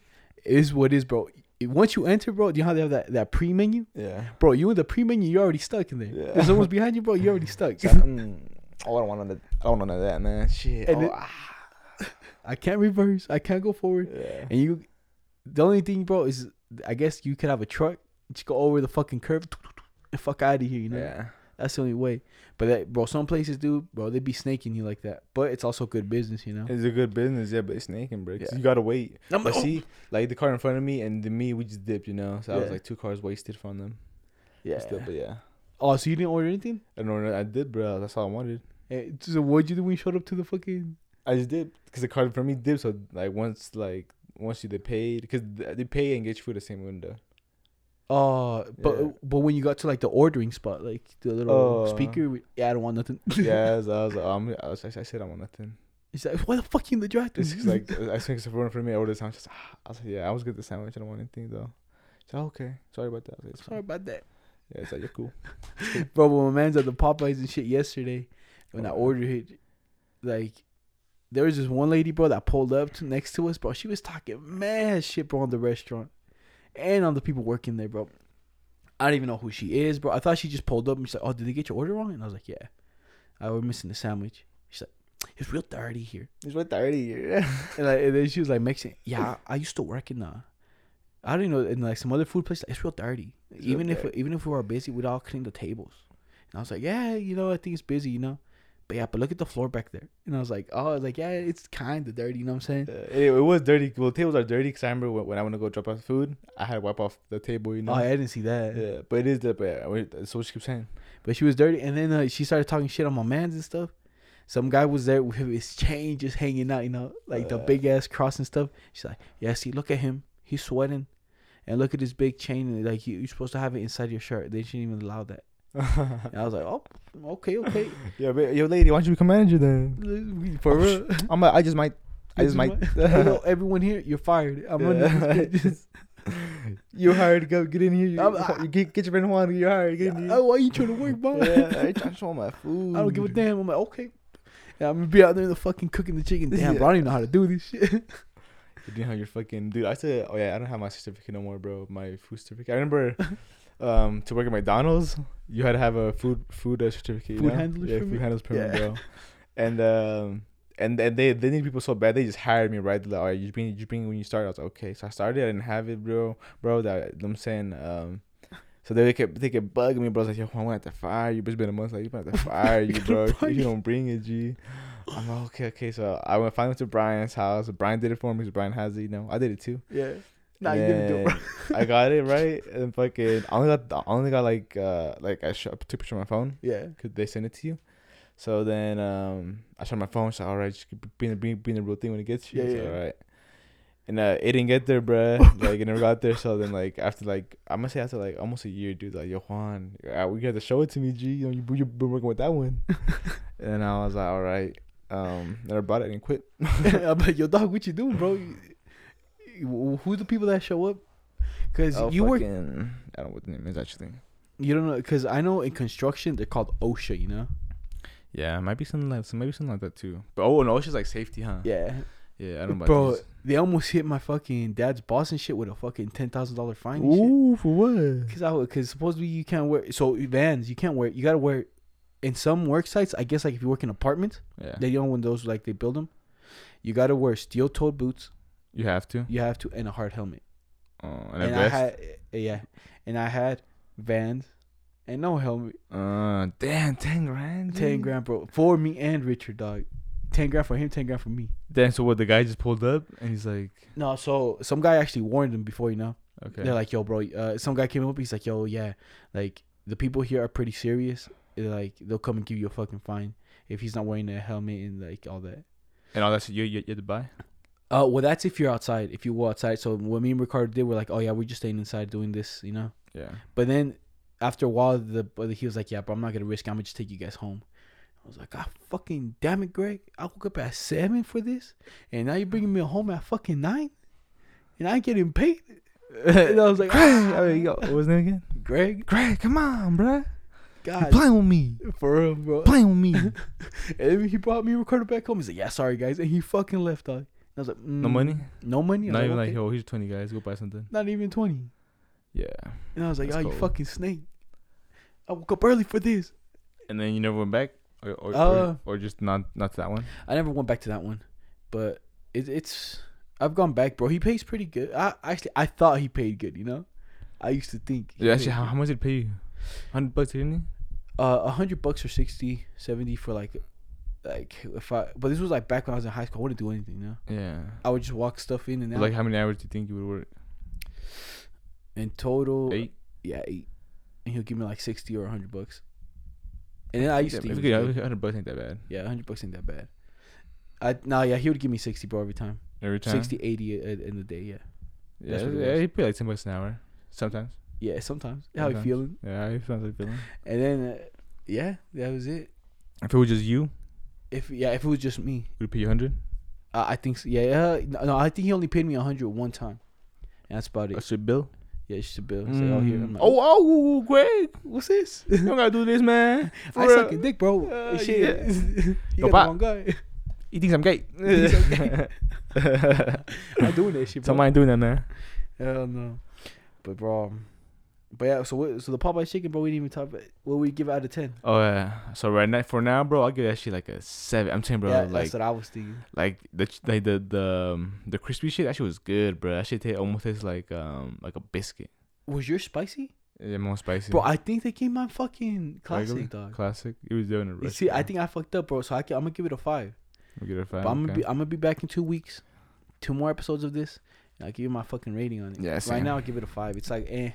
[SPEAKER 2] is what is, bro. Once you enter, bro, do you know how they have that, that pre menu?
[SPEAKER 1] Yeah.
[SPEAKER 2] Bro, you in the pre menu, you're already stuck in there.
[SPEAKER 1] Yeah.
[SPEAKER 2] If someone's behind you, bro, you're already stuck.
[SPEAKER 1] So, mm, oh, I don't want of, I don't want of that, man. Shit. Oh,
[SPEAKER 2] it-
[SPEAKER 1] ah.
[SPEAKER 2] I can't reverse. I can't go forward.
[SPEAKER 1] yeah.
[SPEAKER 2] And you, the only thing, bro, is I guess you could have a truck, just go over the fucking curb, and fuck out of here. You know,
[SPEAKER 1] Yeah.
[SPEAKER 2] That's the only way. But that, bro, some places do, bro. They be snaking you like that. But it's also good business, you know.
[SPEAKER 1] It's a good business, yeah, but it's snaking, bro.
[SPEAKER 2] Yeah.
[SPEAKER 1] You gotta wait.
[SPEAKER 2] I'm
[SPEAKER 1] But
[SPEAKER 2] like,
[SPEAKER 1] see, like the car in front of me and the me, we just dipped, you know. So I was like two cars wasted from them.
[SPEAKER 2] yeah.
[SPEAKER 1] Still, but yeah.
[SPEAKER 2] Oh, so you didn't order anything?
[SPEAKER 1] I don't know. I did, bro. That's all I wanted.
[SPEAKER 2] Eh, So what'd you do when you showed up to the fucking?
[SPEAKER 1] I just did because the car in front of me dipped. So like once, like once you they paid, because they pay and get you food the same window.
[SPEAKER 2] Oh, but
[SPEAKER 1] Yeah.
[SPEAKER 2] but when you got to like the ordering spot, like the little
[SPEAKER 1] Oh.
[SPEAKER 2] speaker, yeah, I don't want nothing.
[SPEAKER 1] yeah, I was like, oh, I'm, I, was, I said I want nothing.
[SPEAKER 2] He's like, why the fuck you in the drive
[SPEAKER 1] It's like I think it's front of me. I ordered the sandwich. Ah. I was like, yeah, I was good at the sandwich. I don't want anything though. She's like, okay, sorry about that. Like,
[SPEAKER 2] Sorry
[SPEAKER 1] fine.
[SPEAKER 2] about that,
[SPEAKER 1] Yeah, it's like you're cool.
[SPEAKER 2] bro. When my man's at the Popeyes and shit yesterday, when I
[SPEAKER 1] Oh.
[SPEAKER 2] ordered it, like there was this one lady, bro, that pulled up to, next to us, bro. She was talking mad shit, bro, on the restaurant and on the people working there, bro. I don't even know who she is, bro. I thought she just pulled up and she's like, "Oh, did they get your order wrong?" And I was like, "Yeah, I was missing the sandwich." She's like, "It's real dirty here."
[SPEAKER 1] It's real dirty here.
[SPEAKER 2] And, like, and then she was like, "Mexican, yeah, I used to work in uh, I don't know, in like some other food place. It's real dirty.
[SPEAKER 1] It's real
[SPEAKER 2] even if
[SPEAKER 1] dirty.
[SPEAKER 2] even if we were busy, we'd all clean the tables." And I was like, "Yeah, you know, I think it's busy, you know." But yeah, but look at the floor back there. And I was like, "Oh, I was like, yeah, it's kind of dirty, you know what I'm saying?"
[SPEAKER 1] Uh, it, it was dirty. Well, tables are dirty because I remember when, when I went to go drop off food, I had to wipe off the table. You know.
[SPEAKER 2] Oh, I didn't see that.
[SPEAKER 1] Yeah, but it is the but that's what she keeps saying.
[SPEAKER 2] But she was dirty, and then uh, she started talking shit on my man's and stuff. Some guy was there with his chain just hanging out, you know, like the
[SPEAKER 1] Uh.
[SPEAKER 2] big ass cross and stuff. She's like, "Yeah, see, look at him, he's sweating, and look at his big chain, and like you, you're supposed to have it inside your shirt. They shouldn't even allow that." I was like, "Oh, okay, okay,
[SPEAKER 1] yeah, but yo, lady, why don't you become manager then?
[SPEAKER 2] for real."
[SPEAKER 1] I'm. A, I just might. I just might.
[SPEAKER 2] Hey, yo, everyone here, you're fired. I'm running this bitch.
[SPEAKER 1] you hired. Go get in here. You, get, get your friend Juan. You're hired. Get in here.
[SPEAKER 2] Oh, why you trying to work, bro?
[SPEAKER 1] yeah, I just want my food.
[SPEAKER 2] I don't give a damn. I'm like, okay. Yeah, I'm gonna be out there in the fucking cooking the chicken. Damn, bro, I don't even know how to do this shit.
[SPEAKER 1] You didn't have your fucking dude. I said, oh yeah, I don't have my certificate no more, bro. My food certificate. I remember, um, to work at McDonald's, you had to have a food food uh, certificate. you
[SPEAKER 2] Food
[SPEAKER 1] know?
[SPEAKER 2] handler's
[SPEAKER 1] yeah, food handler's permit,
[SPEAKER 2] Yeah.
[SPEAKER 1] bro. And um, and and they they need people so bad. They just hired me right. Like, all right, you bring you bring when you start. I was like, okay. So I started. I didn't have it, bro. Bro, that I'm saying, um. So they kept they kept bugging me, bro. I was like, yo, I'm gonna have to fire you. It's been a month. Like, you gonna have to fire you, bro. if you
[SPEAKER 2] you.
[SPEAKER 1] don't bring it, G. I'm like, okay, okay. So I went finally to Brian's house. Brian did it for me. Cause Brian has it, you know. I did it too.
[SPEAKER 2] Yeah. Nah, you didn't do it, bro.
[SPEAKER 1] I got it right, and fucking, I only got, I only got like, uh, like I took a picture on my phone.
[SPEAKER 2] Yeah.
[SPEAKER 1] Could they send it to you? So then, um, I showed my phone. So all right, just be in the, be, be the real thing when it gets you.
[SPEAKER 2] Yeah, yeah.
[SPEAKER 1] all right. And uh, it didn't get there, bruh. like it never got there. So then, like after like I'm gonna say after like almost a year, dude. Like yo, Juan, uh, we got to show it to me, G. You know, you you've been working with that one. and I was like, all right. Um, never bought it and quit.
[SPEAKER 2] I'm like, yo, dog, what you doing, bro? Who the people that show up? Cause
[SPEAKER 1] Oh,
[SPEAKER 2] you work,
[SPEAKER 1] I don't know what the name is actually.
[SPEAKER 2] you don't know. Cause I know in construction they're called OSHA. You know.
[SPEAKER 1] Yeah, it might be something like maybe something like that too. But oh no, it's just like safety, huh?
[SPEAKER 2] Yeah.
[SPEAKER 1] Yeah, I don't
[SPEAKER 2] Bro,
[SPEAKER 1] these.
[SPEAKER 2] they almost hit my fucking dad's boss and shit with a fucking ten thousand dollar fine. and shit.
[SPEAKER 1] Ooh, for what?
[SPEAKER 2] Cause I cause supposedly you can't wear so vans you can't wear you gotta wear in some work sites I guess like if you work in apartments
[SPEAKER 1] Yeah,
[SPEAKER 2] they don't when those like they build them you gotta wear steel toed boots
[SPEAKER 1] you have to.
[SPEAKER 2] you have to and a hard helmet
[SPEAKER 1] Oh, and,
[SPEAKER 2] and
[SPEAKER 1] a
[SPEAKER 2] I had yeah and I had vans and no helmet
[SPEAKER 1] uh, damn, ten grand.
[SPEAKER 2] ten
[SPEAKER 1] dude.
[SPEAKER 2] grand bro for me and Richard dog ten grand for him ten grand for me
[SPEAKER 1] Then so what? The guy just pulled up and he's like,
[SPEAKER 2] no so some guy actually warned him before you know
[SPEAKER 1] okay,
[SPEAKER 2] They're like, yo, bro. Uh, some guy came up. He's like, yo, yeah, like the people here are pretty serious. They're like, they'll come and give you a fucking fine if he's not wearing a helmet and like all that.
[SPEAKER 1] and all that shit you you, you had to buy.
[SPEAKER 2] Uh, well, that's if you're outside. If you go outside. So what me and Ricardo did, we're like, oh yeah, we're just staying inside doing this, you know.
[SPEAKER 1] Yeah,
[SPEAKER 2] But then after a while, the he was like, yeah, but I'm not gonna risk. it. I'm gonna just take you guys home. I was like, God fucking damn it, Greg. I woke up at seven for this, and now you're bringing me home at fucking nine, and I ain't getting paid. and I was like,
[SPEAKER 1] Greg.
[SPEAKER 2] ah,
[SPEAKER 1] I mean, yo, what was his name again?
[SPEAKER 2] Greg,
[SPEAKER 1] Greg, come on, bruh. You
[SPEAKER 2] God,
[SPEAKER 1] playing with me?
[SPEAKER 2] for real, bro.
[SPEAKER 1] Playing with me?
[SPEAKER 2] And then he brought me and Ricardo back home. He's like, yeah, sorry guys, and he fucking left. Dog. I was like,
[SPEAKER 1] no
[SPEAKER 2] mm,
[SPEAKER 1] money?
[SPEAKER 2] no money. I was
[SPEAKER 1] Not even like,
[SPEAKER 2] okay.
[SPEAKER 1] yo, here's twenty guys. Go buy something.
[SPEAKER 2] not even twenty.
[SPEAKER 1] Yeah,
[SPEAKER 2] And I was like,
[SPEAKER 1] That's
[SPEAKER 2] oh, you fucking snake. I woke up early for this.
[SPEAKER 1] and then you never went back, or or,
[SPEAKER 2] Uh,
[SPEAKER 1] or, or just not not to that one.
[SPEAKER 2] I never went back to that one, but it, it's I've gone back, bro. He pays pretty good. I actually I thought he paid good. You know, I used to think. he
[SPEAKER 1] Yeah, actually,
[SPEAKER 2] paid
[SPEAKER 1] how,
[SPEAKER 2] good.
[SPEAKER 1] how much did it pay you? Hundred bucks, didn't he?
[SPEAKER 2] Uh, a hundred bucks or 60, 70 for like, like if I. But this was like back when I was in high school. I wouldn't do anything. You know,
[SPEAKER 1] Yeah.
[SPEAKER 2] I would just walk stuff in and out.
[SPEAKER 1] Like, how many hours do you think you would work?
[SPEAKER 2] in total,
[SPEAKER 1] Eight.
[SPEAKER 2] Yeah, eight. And he'll give me like sixty or hundred bucks. And then I used
[SPEAKER 1] Yeah,
[SPEAKER 2] to think,
[SPEAKER 1] if
[SPEAKER 2] it
[SPEAKER 1] you
[SPEAKER 2] was
[SPEAKER 1] get
[SPEAKER 2] good.
[SPEAKER 1] hundred bucks ain't that bad.
[SPEAKER 2] yeah, hundred bucks ain't that bad. I no, yeah, he would give me sixty, bro, every time.
[SPEAKER 1] Every time.
[SPEAKER 2] 60, 80 a- in the day. Yeah,
[SPEAKER 1] Yeah,
[SPEAKER 2] That's what it
[SPEAKER 1] yeah,
[SPEAKER 2] was.
[SPEAKER 1] he pay like ten bucks an hour. Sometimes.
[SPEAKER 2] yeah. Sometimes how you feeling?
[SPEAKER 1] Yeah, he sounds like feeling.
[SPEAKER 2] And then uh, yeah, that was it.
[SPEAKER 1] If it was just you,
[SPEAKER 2] If yeah, if it was just me,
[SPEAKER 1] would he pay you hundred?
[SPEAKER 2] uh, I think so. Yeah, yeah. No, I think he only paid me a hundred one time. And that's about it.
[SPEAKER 1] That's your bill.
[SPEAKER 2] Yeah, it's just a bill. Say, oh, here. I'm like,
[SPEAKER 1] oh, oh, Greg,
[SPEAKER 2] what's this?
[SPEAKER 1] you don't gotta do this, man. For
[SPEAKER 2] I
[SPEAKER 1] real.
[SPEAKER 2] suck a dick, bro.
[SPEAKER 1] Uh,
[SPEAKER 2] Shit.
[SPEAKER 1] yeah.
[SPEAKER 2] you
[SPEAKER 1] Yo,
[SPEAKER 2] got the wrong guy.
[SPEAKER 1] He thinks I'm gay.
[SPEAKER 2] thinks I'm I'm doing that shit, bro.
[SPEAKER 1] Mind doing that, man.
[SPEAKER 2] Hell no. But bro, but yeah. So what? So the Popeye chicken, bro. We didn't even talk about. What we give it out of ten?
[SPEAKER 1] Oh yeah. So right now, for now, bro, I'll give that shit like a seven. I'm saying, bro,
[SPEAKER 2] yeah,
[SPEAKER 1] like
[SPEAKER 2] that's what I was thinking.
[SPEAKER 1] like the like the the um, the crispy shit. That shit was good, bro. That shit ta- almost tastes like um like a biscuit.
[SPEAKER 2] Was yours spicy,
[SPEAKER 1] Yeah, more spicy.
[SPEAKER 2] bro? I think they came out fucking classic,
[SPEAKER 1] Regular?
[SPEAKER 2] dog.
[SPEAKER 1] Classic. It was doing it.
[SPEAKER 2] You see, I think I fucked up, bro. So I can, I'm gonna give it a five.
[SPEAKER 1] we get a five.
[SPEAKER 2] but I'm gonna be I'm gonna be back in two weeks, two more episodes of this. And I'll give you my fucking rating on it.
[SPEAKER 1] Yeah, Same.
[SPEAKER 2] Right now, I'll give it a five. It's like eh,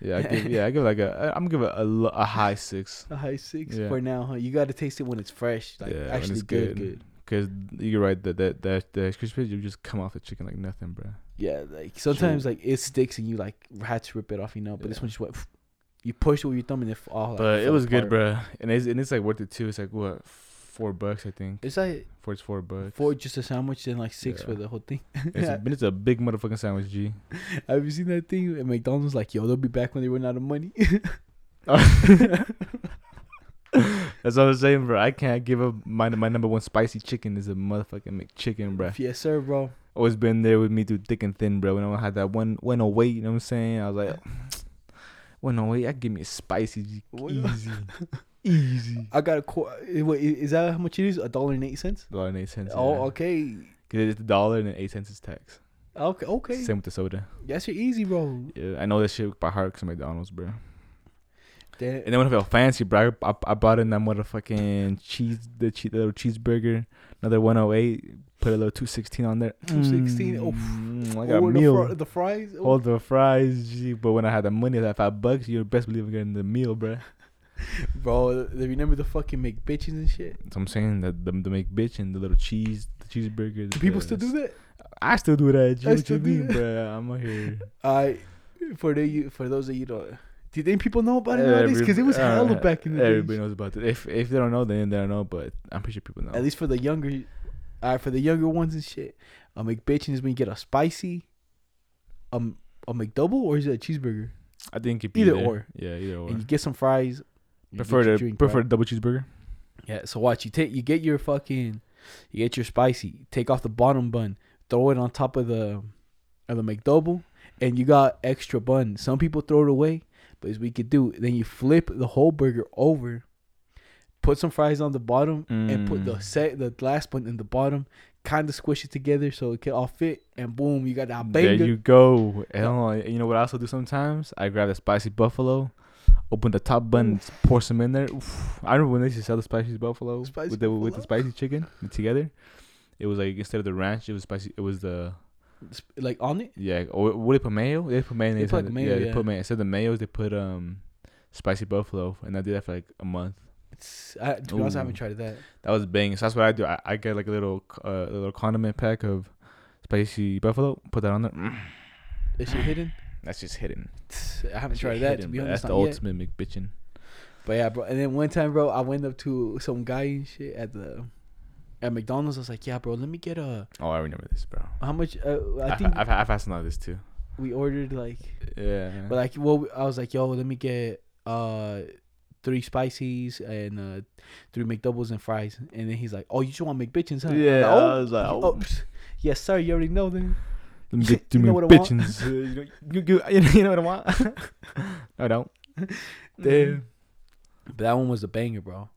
[SPEAKER 1] Yeah, I give, yeah, I give like a. I'm gonna give it a, a high six.
[SPEAKER 2] a high six
[SPEAKER 1] Yeah.
[SPEAKER 2] for now. Huh? You gotta taste it when it's fresh, like
[SPEAKER 1] Yeah,
[SPEAKER 2] actually
[SPEAKER 1] it's
[SPEAKER 2] good,
[SPEAKER 1] good.
[SPEAKER 2] good.
[SPEAKER 1] Cause you're right, that that that the crispy you just come off the chicken like nothing, bro.
[SPEAKER 2] Yeah, like sometimes like it sticks and you like had to rip it off, you know. But this
[SPEAKER 1] Yeah.
[SPEAKER 2] one just went. You push it with your thumb and it all. Like,
[SPEAKER 1] But it was good, bro. And it's and it's like worth it too. It's like what four bucks, I think.
[SPEAKER 2] It's like
[SPEAKER 1] Four it's four bucks.
[SPEAKER 2] four just a sandwich then like six
[SPEAKER 1] Yeah.
[SPEAKER 2] for the whole thing.
[SPEAKER 1] It's a, it's a big motherfucking sandwich, G.
[SPEAKER 2] Have you seen that thing? And McDonald's like, yo, they'll be back when they run out of money.
[SPEAKER 1] That's what I'm saying, bro. I can't give up my my number one spicy chicken is a motherfucking McChicken, bro.
[SPEAKER 2] yes, sir, bro.
[SPEAKER 1] Always been there with me through thick and thin, bro. When I had that one one oh away, you know what I'm saying? I was like, one oh away, I give me a spicy,
[SPEAKER 2] oh
[SPEAKER 1] easy, easy.
[SPEAKER 2] I got a qu- eh, Wait, is that how much it is? A dollar and eight cents.
[SPEAKER 1] Dollar and eight cents.
[SPEAKER 2] Oh,
[SPEAKER 1] yeah.
[SPEAKER 2] okay.
[SPEAKER 1] Cause it's a dollar and eight cents is tax.
[SPEAKER 2] Okay, okay.
[SPEAKER 1] Same with the soda.
[SPEAKER 2] That's your easy, bro.
[SPEAKER 1] Yeah, I know that shit by heart because McDonald's, bro. And then when I felt fancy, bro, I, I bought in that motherfucking cheese, the, cheese, the little cheeseburger, another 108, put a little 216 on there.
[SPEAKER 2] 216, oof.
[SPEAKER 1] Mm, I got
[SPEAKER 2] Oh, the,
[SPEAKER 1] meal.
[SPEAKER 2] the fries. Oh.
[SPEAKER 1] All the fries, gee, but when I had the money, that five bucks, you best believe I'm getting the meal, bro.
[SPEAKER 2] Bro, they remember the fucking McBitches and shit.
[SPEAKER 1] So I'm saying that the, the make bitch and the little cheese, the cheeseburger.
[SPEAKER 2] Do people still do that?
[SPEAKER 1] I still do that. G.
[SPEAKER 2] I still
[SPEAKER 1] you
[SPEAKER 2] do
[SPEAKER 1] mean, bro? I'm out here.
[SPEAKER 2] I for the you for those that you don't. Do you think people know about it nowadays? Because it was
[SPEAKER 1] Every-
[SPEAKER 2] hella
[SPEAKER 1] uh,
[SPEAKER 2] back in the day.
[SPEAKER 1] Everybody
[SPEAKER 2] day.
[SPEAKER 1] knows about it. If if they don't know, then they don't know. But I'm pretty sure people know.
[SPEAKER 2] At least for the younger, uh, for the younger ones and shit. A McBitchin is when you get a spicy, um, a McDouble or is it a cheeseburger?
[SPEAKER 1] I think it be
[SPEAKER 2] Either
[SPEAKER 1] there.
[SPEAKER 2] or.
[SPEAKER 1] Yeah, either or.
[SPEAKER 2] And you get some fries. You
[SPEAKER 1] prefer the
[SPEAKER 2] drink,
[SPEAKER 1] prefer the double cheeseburger.
[SPEAKER 2] Yeah, so watch you take you get your fucking you get your spicy, take off the bottom bun, throw it on top of the of the McDouble, and you got extra bun. Some people throw it away, but as we could do, then you flip the whole burger over, put some fries on the bottom, and put the
[SPEAKER 1] Mm.
[SPEAKER 2] set the last bun in the bottom, kind of squish it together so it can all fit, and boom, you got that
[SPEAKER 1] There
[SPEAKER 2] banger.
[SPEAKER 1] you go. And you know what I also do sometimes? I grab the spicy buffalo, open the top bun, pour some in there. Oof. I remember when they used to sell the spicy buffalo
[SPEAKER 2] Spicy
[SPEAKER 1] with the with the spicy chicken together. It was like instead of the ranch, it was spicy. It was the
[SPEAKER 2] like on it.
[SPEAKER 1] yeah. Or what they put mayo? They put mayo.
[SPEAKER 2] They put,
[SPEAKER 1] had-
[SPEAKER 2] like, mayo,
[SPEAKER 1] yeah, they
[SPEAKER 2] yeah.
[SPEAKER 1] put mayo. Instead of the mayos, they put um spicy buffalo, and I did that for like a month.
[SPEAKER 2] It's, I, to be honest, I haven't tried that.
[SPEAKER 1] That was banging. So that's what I do. I, I get like a little uh, a little condiment pack of spicy buffalo. Put that on there.
[SPEAKER 2] Is shit hidden?
[SPEAKER 1] That's just hidden.
[SPEAKER 2] I haven't
[SPEAKER 1] Shit
[SPEAKER 2] tried that to be honest.
[SPEAKER 1] That's the
[SPEAKER 2] not yet.
[SPEAKER 1] ultimate McBitchin.
[SPEAKER 2] But yeah, bro. And then one time, bro, I went up to some guy and shit at the at McDonald's. I was like, "Yeah, bro, let me get a
[SPEAKER 1] Oh, I remember this, bro.
[SPEAKER 2] how much?" Uh, I
[SPEAKER 1] I've,
[SPEAKER 2] think
[SPEAKER 1] I've, I've some of this too.
[SPEAKER 2] we ordered like,
[SPEAKER 1] Yeah.
[SPEAKER 2] but like, well, I was like, "Yo, let me get uh three spices and uh three McDoubles and fries." And then he's like, "Oh, you just want McBitchins, huh?"
[SPEAKER 1] Yeah,
[SPEAKER 2] I
[SPEAKER 1] I was like,
[SPEAKER 2] oh,
[SPEAKER 1] oh.
[SPEAKER 2] yes, sir. You already know then.
[SPEAKER 1] Let me get
[SPEAKER 2] You
[SPEAKER 1] to
[SPEAKER 2] know
[SPEAKER 1] me
[SPEAKER 2] what I want?
[SPEAKER 1] bitchins. Uh, you, know, you, you, you know what I want? no, I don't.
[SPEAKER 2] Damn. But that one was a banger, bro.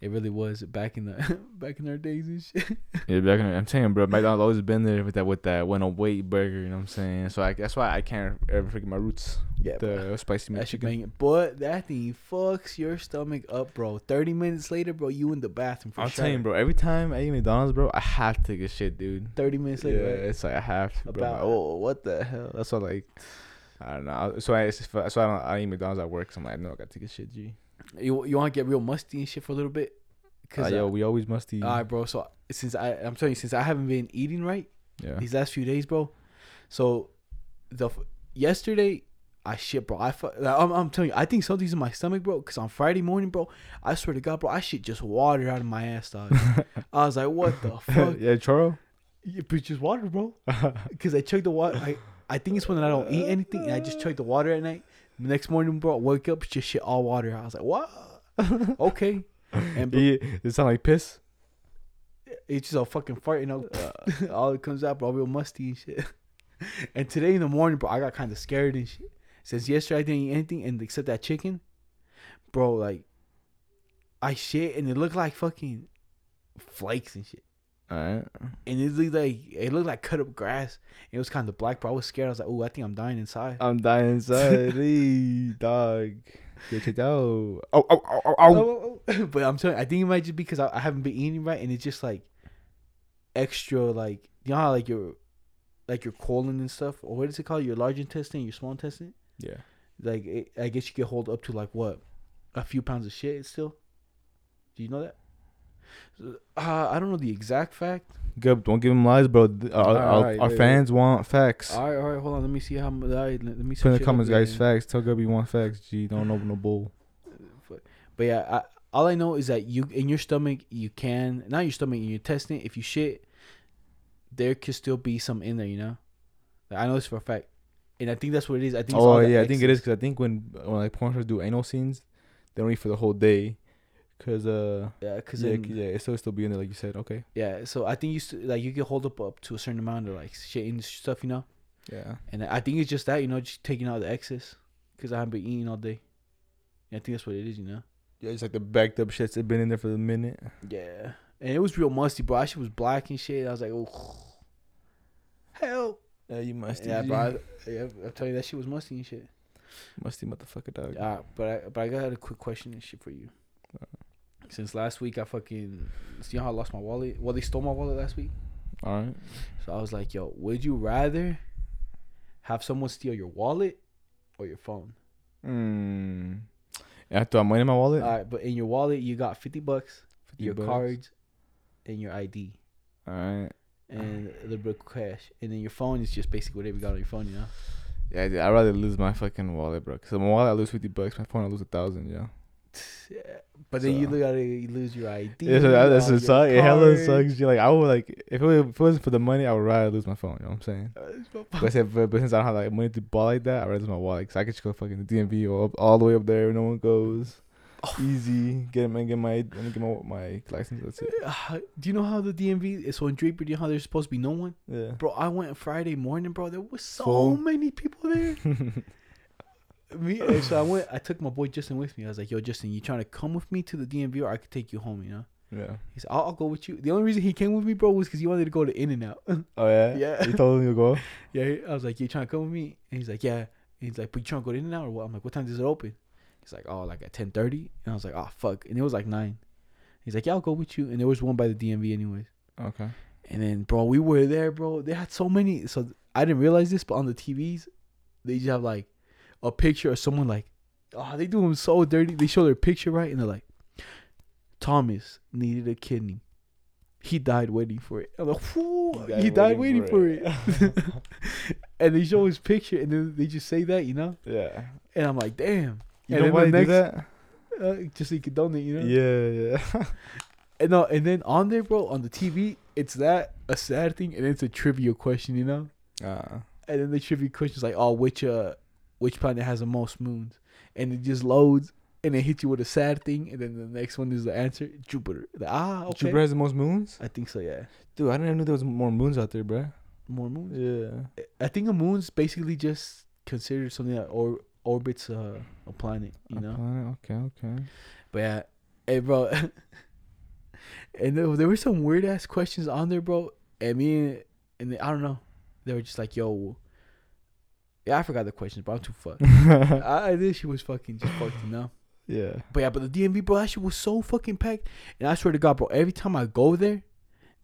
[SPEAKER 2] It really was back in the back in our days and shit.
[SPEAKER 1] Yeah, back in, I'm saying, bro, McDonald's always been there with that with that one a weight burger. You know what I'm saying? So I, that's why I can't ever forget my roots.
[SPEAKER 2] Yeah.
[SPEAKER 1] The spicy
[SPEAKER 2] That banging. But that thing fucks your stomach up, bro. 30 minutes later, bro, you in the bathroom for
[SPEAKER 1] I'm
[SPEAKER 2] sure.
[SPEAKER 1] telling you, bro. Every time I eat McDonald's, bro, I have to take a shit, dude.
[SPEAKER 2] 30 minutes
[SPEAKER 1] Yeah,
[SPEAKER 2] later, right?
[SPEAKER 1] it's like I have to, bro.
[SPEAKER 2] About-
[SPEAKER 1] Like, oh, what the hell? That's why, like, I don't know. So I, just, I, don't, I eat McDonald's at work. So I'm like, no, I gotta take a shit, G.
[SPEAKER 2] You you want to get real musty and shit for a little bit?
[SPEAKER 1] Uh,
[SPEAKER 2] Cause
[SPEAKER 1] yo,
[SPEAKER 2] uh,
[SPEAKER 1] we always musty.
[SPEAKER 2] all right, bro. So since I I'm telling you, since I haven't been eating right
[SPEAKER 1] yeah.
[SPEAKER 2] these last few days, bro. So the f- yesterday I shit, bro. I fu- like, I'm, I'm telling you, I think something's in my stomach, bro. Cause on Friday morning, bro, I swear to God, bro, I shit just water out of my ass, dog. I was like, what the fuck?
[SPEAKER 1] yeah, churro.
[SPEAKER 2] Yeah, but just water, bro. Because I chug the water. I, I think it's when I don't eat anything and I just chug the water at night. Next morning, bro, I wake up, it's just shit all water. I was like, what? okay. And bro,
[SPEAKER 1] yeah, it sound like piss.
[SPEAKER 2] it's just a fucking fart, you know. all it comes out, bro, real musty and shit. And today in the morning, bro, I got kind of scared and shit. Since yesterday I didn't eat anything and except that chicken, bro, like, I shit and it looked like fucking flakes and shit.
[SPEAKER 1] All right.
[SPEAKER 2] And it looked like it looked like cut up grass. It was kind of black, bro. I was scared. I was like, "Oh, I think I'm dying inside."
[SPEAKER 1] I'm dying inside. hey, dog. Get it out. Oh, oh, oh, oh, oh.
[SPEAKER 2] Oh, oh, oh. but I'm telling you, I think it might just be because I, I haven't been eating right, and it's just like extra, like you know how like your like your colon and stuff, or what is it called? Your large intestine, your small intestine.
[SPEAKER 1] Yeah.
[SPEAKER 2] Like it, I guess you can hold up to like what a few pounds of shit still. Do you know that? Uh, I don't know the exact fact.
[SPEAKER 1] Good. Don't give him lies, bro. Th- Our, our,
[SPEAKER 2] yeah,
[SPEAKER 1] fans want facts.
[SPEAKER 2] All right, all right, hold on. Let me see how much. All right, let, me.
[SPEAKER 1] Put in the
[SPEAKER 2] search it up
[SPEAKER 1] comments, guys. Facts. Tell Gubby you want facts. G. Don't open no bowl.
[SPEAKER 2] But yeah, I, all I know is that you in your stomach you can not your stomach in your intestine. If you shit, there could still be some in there. You know, I know this for a fact, and I think that's what it is. I think. it's all
[SPEAKER 1] Oh yeah, I think it is because I think when when like porn stars do anal scenes, they don't eat for the whole day, cause uh
[SPEAKER 2] Yeah, because
[SPEAKER 1] yeah,
[SPEAKER 2] then,
[SPEAKER 1] yeah, it's still still be in there like you said. Okay.
[SPEAKER 2] yeah. So I think you st- like you can hold up up to a certain amount of like shit and stuff. You know,
[SPEAKER 1] Yeah.
[SPEAKER 2] and I think it's just that you know just taking out the excess because I haven't been eating all day. Yeah, I think that's what it is. You know.
[SPEAKER 1] Yeah, it's like the backed up shits that been in there for a minute.
[SPEAKER 2] Yeah, and it was real musty, bro. That shit was black and shit. I was like, oh, hell.
[SPEAKER 1] Yeah, you must.
[SPEAKER 2] Yeah, bro. I, yeah, I'm telling you that shit was musty and shit.
[SPEAKER 1] Musty motherfucker dog.
[SPEAKER 2] Uh, but I but I got a quick question and shit for you. Since last week, I fucking see how I lost my wallet. Well, they stole my wallet last week,
[SPEAKER 1] All right.
[SPEAKER 2] so I was like, "Yo, would you rather have someone steal your wallet or your phone?"
[SPEAKER 1] Hmm. I have to have money in my wallet.
[SPEAKER 2] All right, but in your wallet, you got fifty bucks,
[SPEAKER 1] 50
[SPEAKER 2] your
[SPEAKER 1] bucks.
[SPEAKER 2] cards, and your ID,
[SPEAKER 1] All right.
[SPEAKER 2] and a little bit of cash, and then your phone is just basically whatever you got on your phone, you know.
[SPEAKER 1] Yeah, I'd rather lose my fucking wallet, bro. Cause my wallet I lose fifty bucks. My phone I lose a thousand. Yeah.
[SPEAKER 2] But then you you lose your ID.
[SPEAKER 1] Yeah, so that, that's what sucks. It hella sucks. Like I would like if it, was, if it wasn't for the money, I would rather lose my phone. You know what I'm saying? But, if, but since I don't have like money to buy like that, I would rather lose my wallet. Cause I could just go fucking the DMV or up, all the way up there no one goes.
[SPEAKER 2] Oh.
[SPEAKER 1] Easy. Get my get my get my my license. That's it.
[SPEAKER 2] Uh, do you know how the DMV is so in Draper? Do you know how there's supposed to be no one?
[SPEAKER 1] Yeah.
[SPEAKER 2] Bro, I went Friday morning, bro. There was so
[SPEAKER 1] Full.
[SPEAKER 2] many people there. me, so I went. I took my boy Justin with me. I was like, "Yo, Justin, you trying to come with me to the DMV, or I could take you home?" You know.
[SPEAKER 1] yeah.
[SPEAKER 2] He said, "I'll, I'll go with you." The only reason he came with me, bro, was because he wanted to go to In and Out.
[SPEAKER 1] Oh yeah.
[SPEAKER 2] Yeah.
[SPEAKER 1] You told him to go.
[SPEAKER 2] yeah, I was like, "You trying to come with me?" And he's like, "Yeah." And he's like, "But you trying to go to In and Out or what?" I'm like, "What time does it open?" He's like, "Oh, like at 10:30." And I was like, "Oh, fuck!" And it was like nine. He's like, "Yeah, I'll go with you." And there was one by the DMV, anyways.
[SPEAKER 1] Okay.
[SPEAKER 2] And then, bro, we were there, bro. They had so many. So I didn't realize this, but on the TVs, they just have like a picture of someone like, oh, they do them so dirty. They show their picture right, and they're like, Thomas needed a kidney. He died waiting for it. I'm like, Whoo, he died, waiting, for it. and they show his picture, and then they just say that, you know.
[SPEAKER 1] yeah.
[SPEAKER 2] And I'm like, damn.
[SPEAKER 1] You
[SPEAKER 2] And
[SPEAKER 1] know why
[SPEAKER 2] the
[SPEAKER 1] they do that?
[SPEAKER 2] Uh, just so you can donate, you know.
[SPEAKER 1] Yeah, yeah.
[SPEAKER 2] And no, and then on there, bro, on the TV, it's that a sad thing, and it's a trivia question, you know.
[SPEAKER 1] Uh,
[SPEAKER 2] And then the trivia question's like, oh, which uh, which planet has the most moons? And it just loads, and it hits you with a sad thing, and then the next one is the answer, Jupiter. Like, ah, okay.
[SPEAKER 1] Jupiter has the most moons.
[SPEAKER 2] I think so, yeah.
[SPEAKER 1] Dude, I didn't even know there was more moons out there, bro.
[SPEAKER 2] More moons.
[SPEAKER 1] Yeah.
[SPEAKER 2] I think a moon's basically just considered something that or orbits uh, a planet, you
[SPEAKER 1] A
[SPEAKER 2] know.
[SPEAKER 1] planet? Okay, okay.
[SPEAKER 2] But yeah, hey, bro. and there, there were some weird ass questions on there, bro. And me and they, I don't know, they were just like, "Yo." Yeah, I forgot the questions, but I'm too fucked. I, this shit was fucking just fucked, you know.
[SPEAKER 1] yeah.
[SPEAKER 2] But yeah, but the DMV, bro, that shit was so fucking packed. And I swear to God, bro, every time I go there,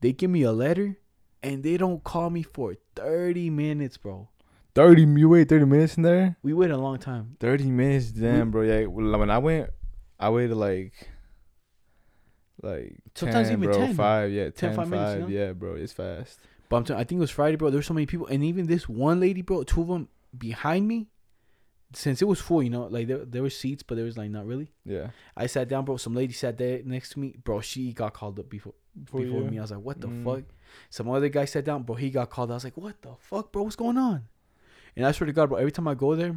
[SPEAKER 2] they give me a letter, and they don't call me for 30 minutes, bro.
[SPEAKER 1] Thirty. You wait thirty minutes in there.
[SPEAKER 2] We waited a long time.
[SPEAKER 1] Thirty minutes, damn, bro. Yeah. Well, when I went, I waited like, like
[SPEAKER 2] Sometimes
[SPEAKER 1] 10,
[SPEAKER 2] even
[SPEAKER 1] bro,
[SPEAKER 2] 10.
[SPEAKER 1] Five, yeah,
[SPEAKER 2] 10,
[SPEAKER 1] 10,
[SPEAKER 2] five minutes, you know?
[SPEAKER 1] yeah, bro. It's fast.
[SPEAKER 2] But I'm telling, I think it was Friday, bro. There were so many people, and even this one lady, bro, two of them behind me. Since it was full, you know, like there there were seats, but there was like not really.
[SPEAKER 1] Yeah.
[SPEAKER 2] I sat down, bro. Some lady sat there next to me, bro. She got called up before
[SPEAKER 1] For
[SPEAKER 2] before
[SPEAKER 1] you?
[SPEAKER 2] me. I was like, what the
[SPEAKER 1] Mm.
[SPEAKER 2] fuck? Some other guy sat down, bro. He got called. I was like, what the fuck, bro? What's going on? And I swear to God, bro. Every time I go there,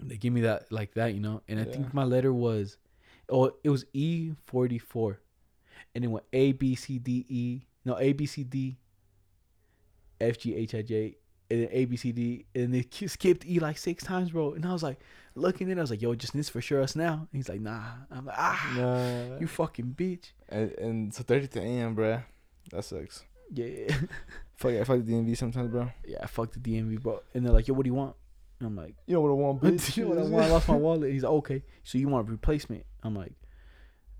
[SPEAKER 2] they give me that like that, you know. And I
[SPEAKER 1] Yeah.
[SPEAKER 2] think my letter was, oh, it was E forty four, and it went A B C D E. No, A B C D. F G H I J. And then A B C D, and they skipped E like six times, bro. And I was like, looking at it, I was like, "Yo, just this for sure us now." And he's like, "Nah." I'm like, "Ah,
[SPEAKER 1] Nah.
[SPEAKER 2] you fucking bitch."
[SPEAKER 1] and, and so thirty to a.m., bro. That sucks.
[SPEAKER 2] Yeah.
[SPEAKER 1] Fuck, I fuck the DMV sometimes, bro.
[SPEAKER 2] yeah, I fuck the DMV, bro. And they're like, yo, what do you want? And I'm like,
[SPEAKER 1] You know what I want, bitch.
[SPEAKER 2] you know what I want? I lost my wallet. He's like, okay. So you want a replacement? I'm like,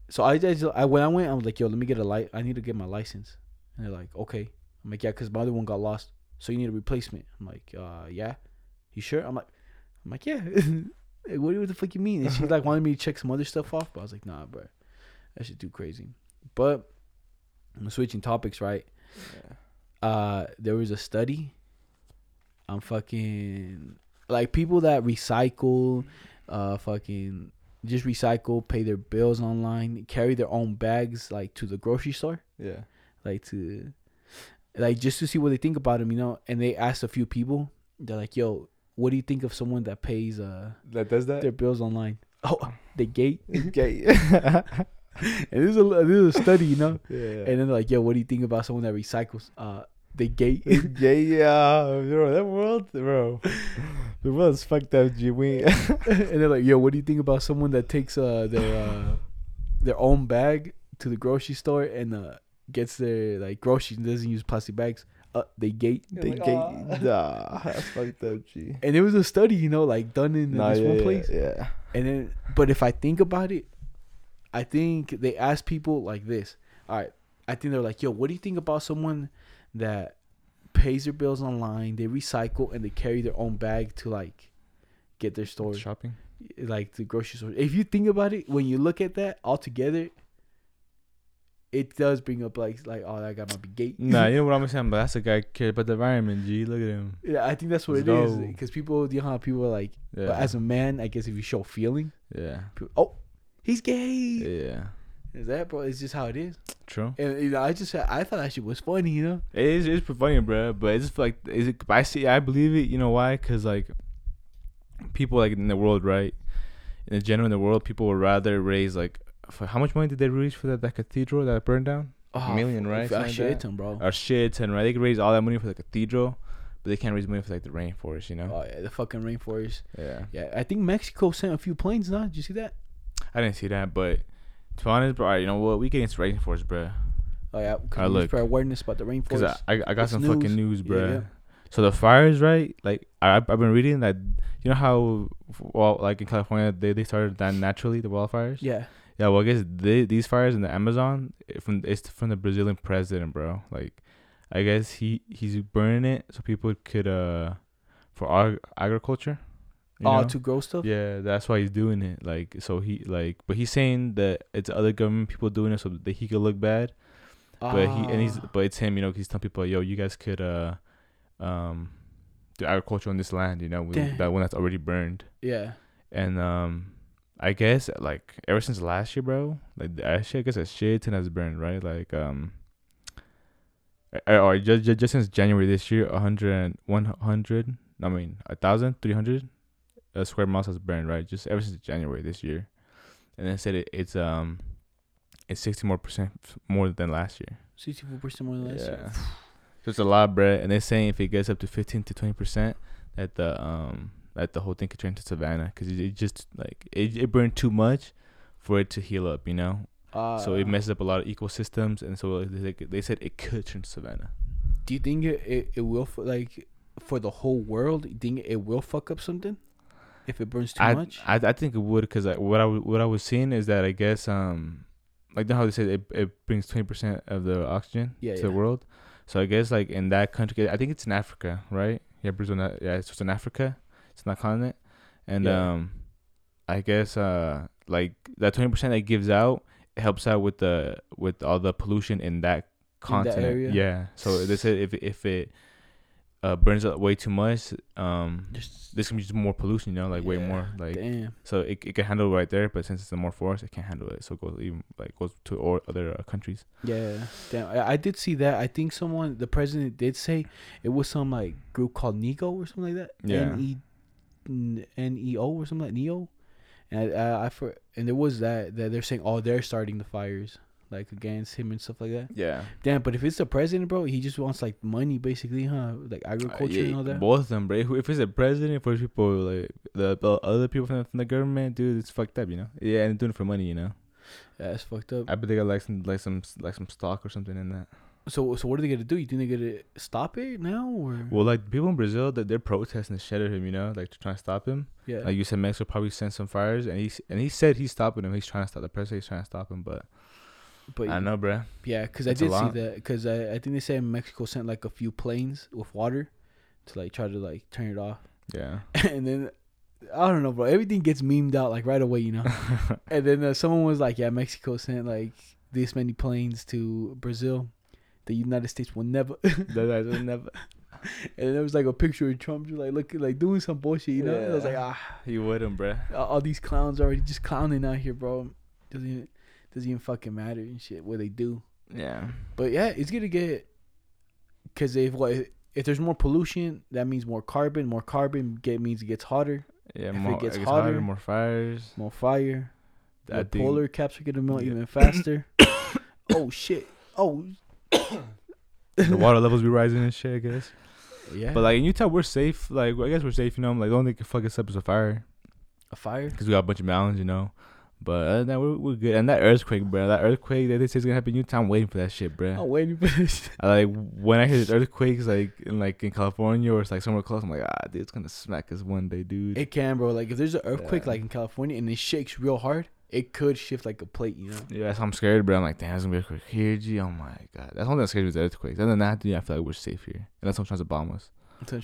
[SPEAKER 2] so I just, I when I went, I was like, yo, let me get a light. I need to get my license. And they're like, okay. I'm like, yeah, because my other one got lost. So you need a replacement. I'm like, uh, yeah. You sure? I'm like, I'm like, yeah. Like, what, what the fuck you mean? And she like wanted me to check some other stuff off, but I was like, nah, bro, that shit too crazy. But I'm switching topics, right?
[SPEAKER 1] Yeah.
[SPEAKER 2] uh there was a study I'm fucking like people that recycle uh fucking just recycle pay their bills online carry their own bags like to the grocery store
[SPEAKER 1] Yeah.
[SPEAKER 2] like to like just to see what they think about them you know and they asked a few people they're like yo what do you think of someone that pays uh
[SPEAKER 1] That does that.
[SPEAKER 2] their bills online oh the gate
[SPEAKER 1] Gay.
[SPEAKER 2] and this is a this is a study you know
[SPEAKER 1] yeah.
[SPEAKER 2] and then they're like yo what do you think about someone that recycles uh the gate
[SPEAKER 1] Gay, yeah, bro. That world, bro. The world's fucked up, G. We.
[SPEAKER 2] and they're like, "Yo, what do you think about someone that takes uh their uh their own bag to the grocery store and uh gets their like groceries and doesn't use plastic bags?" uh, they gate.
[SPEAKER 1] They
[SPEAKER 2] Like,
[SPEAKER 1] gate.
[SPEAKER 2] "Ah."
[SPEAKER 1] Nah, that's fucked up, G.
[SPEAKER 2] And it was a study, you know, like done in
[SPEAKER 1] Nah,
[SPEAKER 2] this
[SPEAKER 1] yeah,
[SPEAKER 2] one
[SPEAKER 1] yeah,
[SPEAKER 2] place.
[SPEAKER 1] yeah.
[SPEAKER 2] And then, but if I think about it, I think they asked people like this. All right, I think they're like, "Yo, what do you think about someone that pays their bills online, they recycle, and they carry their own bag to like get their stores,
[SPEAKER 1] Shopping.
[SPEAKER 2] like the grocery store?" If you think about it, when you look at that all together, it does bring up like like oh that guy might be gay.
[SPEAKER 1] Nah, you know what I'm saying? But that's a guy care about the environment, G. Look at him.
[SPEAKER 2] yeah, I think that's what
[SPEAKER 1] Let's
[SPEAKER 2] it is because people, you know how people are like,
[SPEAKER 1] Yeah.
[SPEAKER 2] but as a man, I guess if you show feeling,
[SPEAKER 1] yeah.
[SPEAKER 2] people, oh, he's gay.
[SPEAKER 1] Yeah.
[SPEAKER 2] Is that bro? It's just how it is.
[SPEAKER 1] True.
[SPEAKER 2] And you know, I just I thought that shit was funny, you know.
[SPEAKER 1] It is it's funny, bro. But it's just like is it? I see. I believe it. You know why? Cause like people like in the world, right? In the general in the world, people would rather raise like for how much money did they raise for that, that cathedral that burned down?
[SPEAKER 2] A oh,
[SPEAKER 1] million, right?
[SPEAKER 2] f-
[SPEAKER 1] Something
[SPEAKER 2] I
[SPEAKER 1] like
[SPEAKER 2] shit ton, bro.
[SPEAKER 1] Or shit ton, right? They could raise all that money for the cathedral, but they can't raise money for like the rainforest. You know?
[SPEAKER 2] Oh yeah, the fucking rainforest.
[SPEAKER 1] Yeah.
[SPEAKER 2] Yeah, I think Mexico sent a few planes. Now, did you see that?
[SPEAKER 1] I didn't see that, but to be honest, bro, alright, you know what? We get into rainforest, bro.
[SPEAKER 2] Oh yeah,
[SPEAKER 1] I look.
[SPEAKER 2] spread awareness about the rainforest.
[SPEAKER 1] I, I, I got
[SPEAKER 2] It's
[SPEAKER 1] some fucking
[SPEAKER 2] news.
[SPEAKER 1] news,
[SPEAKER 2] Yeah,
[SPEAKER 1] bro.
[SPEAKER 2] yeah.
[SPEAKER 1] So the fires, right? Like I, I've been reading that. You know how, well, like in California, they, they started that naturally, the wildfires.
[SPEAKER 2] yeah.
[SPEAKER 1] Yeah. Well, I guess they, these fires in the Amazon from it's from the Brazilian president, bro. Like, I guess he he's burning it so people could uh for ag- agriculture.
[SPEAKER 2] Oh,
[SPEAKER 1] know?
[SPEAKER 2] to grow stuff.
[SPEAKER 1] Yeah, that's why he's doing it. Like, so he like, but he's saying that it's other government people doing it so that he could look bad. But he and he's
[SPEAKER 2] Ah.
[SPEAKER 1] but it's him, you know. 'cause he's telling people, yo, you guys could uh, um, do agriculture on this land, you know, with that one that's already burned.
[SPEAKER 2] yeah.
[SPEAKER 1] And um, I guess like ever since last year, bro, like actually I guess a shit ton has burned, right? Like um, or, just, just just since January this year, a hundred and one hundred, I mean a thousand three hundred uh, square miles has burned, right? Just ever since January this year, and then said it, it's um, it's sixty more percent more than last year.
[SPEAKER 2] Sixty-four percent more than last year.
[SPEAKER 1] So it's a lot, bro. And they're saying if it gets up to fifteen to twenty percent, that the um that the whole thing could turn to savannah because it, it just like it, it burned too much for it to heal up, you know.
[SPEAKER 2] Uh,
[SPEAKER 1] so it messes up a lot of ecosystems, and so they, they said it could turn to savannah.
[SPEAKER 2] Do you think it, it, it will fu- like for the whole world? Do You think it will fuck up something if it burns too
[SPEAKER 1] I,
[SPEAKER 2] much?
[SPEAKER 1] I I think it would because what I w- what I was seeing is that I guess um like how they said it it brings twenty percent of the oxygen
[SPEAKER 2] Yeah,
[SPEAKER 1] to
[SPEAKER 2] yeah.
[SPEAKER 1] the world. So I guess like in that country, I think it's in Africa, right? Yeah, Brazil. Yeah, it's just in Africa. It's not continent, and
[SPEAKER 2] Yeah.
[SPEAKER 1] um, I guess uh like that twenty percent that gives out helps out with the with all the pollution in that continent.
[SPEAKER 2] area?
[SPEAKER 1] Yeah. So they said if if it uh burns up way too much, um,
[SPEAKER 2] Just
[SPEAKER 1] there's gonna be just more pollution. You know, like way more. Like
[SPEAKER 2] damn.
[SPEAKER 1] so it it can handle it right there, but since it's in more forest, it can't handle it. So it goes even like goes to all other uh, countries.
[SPEAKER 2] Yeah, damn. I, I did see that. I think someone, the president, did say it was some like group called Nico or something like that.
[SPEAKER 1] Yeah.
[SPEAKER 2] N E N E O or something like Neo. And I, I for and there was that that they're saying oh they're starting the fires like against him and stuff like that.
[SPEAKER 1] Yeah.
[SPEAKER 2] Damn, but if it's the president, bro, he just wants like money basically, huh? Like agriculture uh, and all that.
[SPEAKER 1] Both of them, bro. If, if it's a president, for people like the, the other people from the, from the government, dude, it's fucked up, you know. Yeah, and doing it for money, you know.
[SPEAKER 2] Yeah, it's fucked up.
[SPEAKER 1] I bet they got like some like some like some stock or something in that.
[SPEAKER 2] So so what are they gonna do? You think they're gonna stop it now or
[SPEAKER 1] Well, like people in Brazil, that they're protesting the shit at him, you know, like to try to stop him.
[SPEAKER 2] yeah?
[SPEAKER 1] Like you said, Mexico probably sent some fires, and he's and he said he's stopping him. He's trying to stop the president. He's trying to stop him, but
[SPEAKER 2] but
[SPEAKER 1] I know, bro.
[SPEAKER 2] Yeah, because I did see that. Because I, I think they said Mexico sent like a few planes with water to like try to like turn it off.
[SPEAKER 1] Yeah.
[SPEAKER 2] and then I don't know, bro. Everything gets memed out like right away, you know. and then uh, someone was like, "Yeah, Mexico sent like this many planes to Brazil. The United States will never."
[SPEAKER 1] that, that, never.
[SPEAKER 2] and there was like a picture of Trump just like looking like doing some bullshit, you know. And I was like, ah,
[SPEAKER 1] He wouldn't, bro.
[SPEAKER 2] all these clowns already just clowning out here, bro. Doesn't even, doesn't even fucking matter and shit what they do.
[SPEAKER 1] Yeah.
[SPEAKER 2] But yeah, it's gonna get because if what if there's more pollution, that means more carbon. More carbon get means it gets hotter,
[SPEAKER 1] Yeah.
[SPEAKER 2] If it
[SPEAKER 1] more,
[SPEAKER 2] gets
[SPEAKER 1] it gets hotter,
[SPEAKER 2] hotter,
[SPEAKER 1] more fires.
[SPEAKER 2] more fire.
[SPEAKER 1] I
[SPEAKER 2] The polar caps are gonna melt
[SPEAKER 1] Yeah.
[SPEAKER 2] even faster. oh shit! Oh
[SPEAKER 1] the water levels be rising and shit, I guess.
[SPEAKER 2] yeah.
[SPEAKER 1] But like in Utah, we're safe. Like I guess we're safe, you know. Like the only thing that can fuck us up is a fire
[SPEAKER 2] a fire.
[SPEAKER 1] because we got a bunch of mountains, you know. But other than that, we're, we're good. And that earthquake, bro. That earthquake that they say is gonna happen in Utah. I'm waiting for that shit, bro.
[SPEAKER 2] I'm waiting for this.
[SPEAKER 1] I, like when I hear earthquakes, like in like in California or it's like somewhere close, I'm like, ah, dude, it's gonna smack us one day, dude.
[SPEAKER 2] It can, bro. Like if there's an earthquake
[SPEAKER 1] Yeah.
[SPEAKER 2] like in California and it shakes real hard, it could shift like a plate, you know.
[SPEAKER 1] yeah, that's I'm scared, bro. I'm like, damn, it's gonna be earthquake here, G. Oh my god, that's one thing that scares me is earthquakes. Other than that, dude, I feel like we're safe here, unless someone tries to bomb us.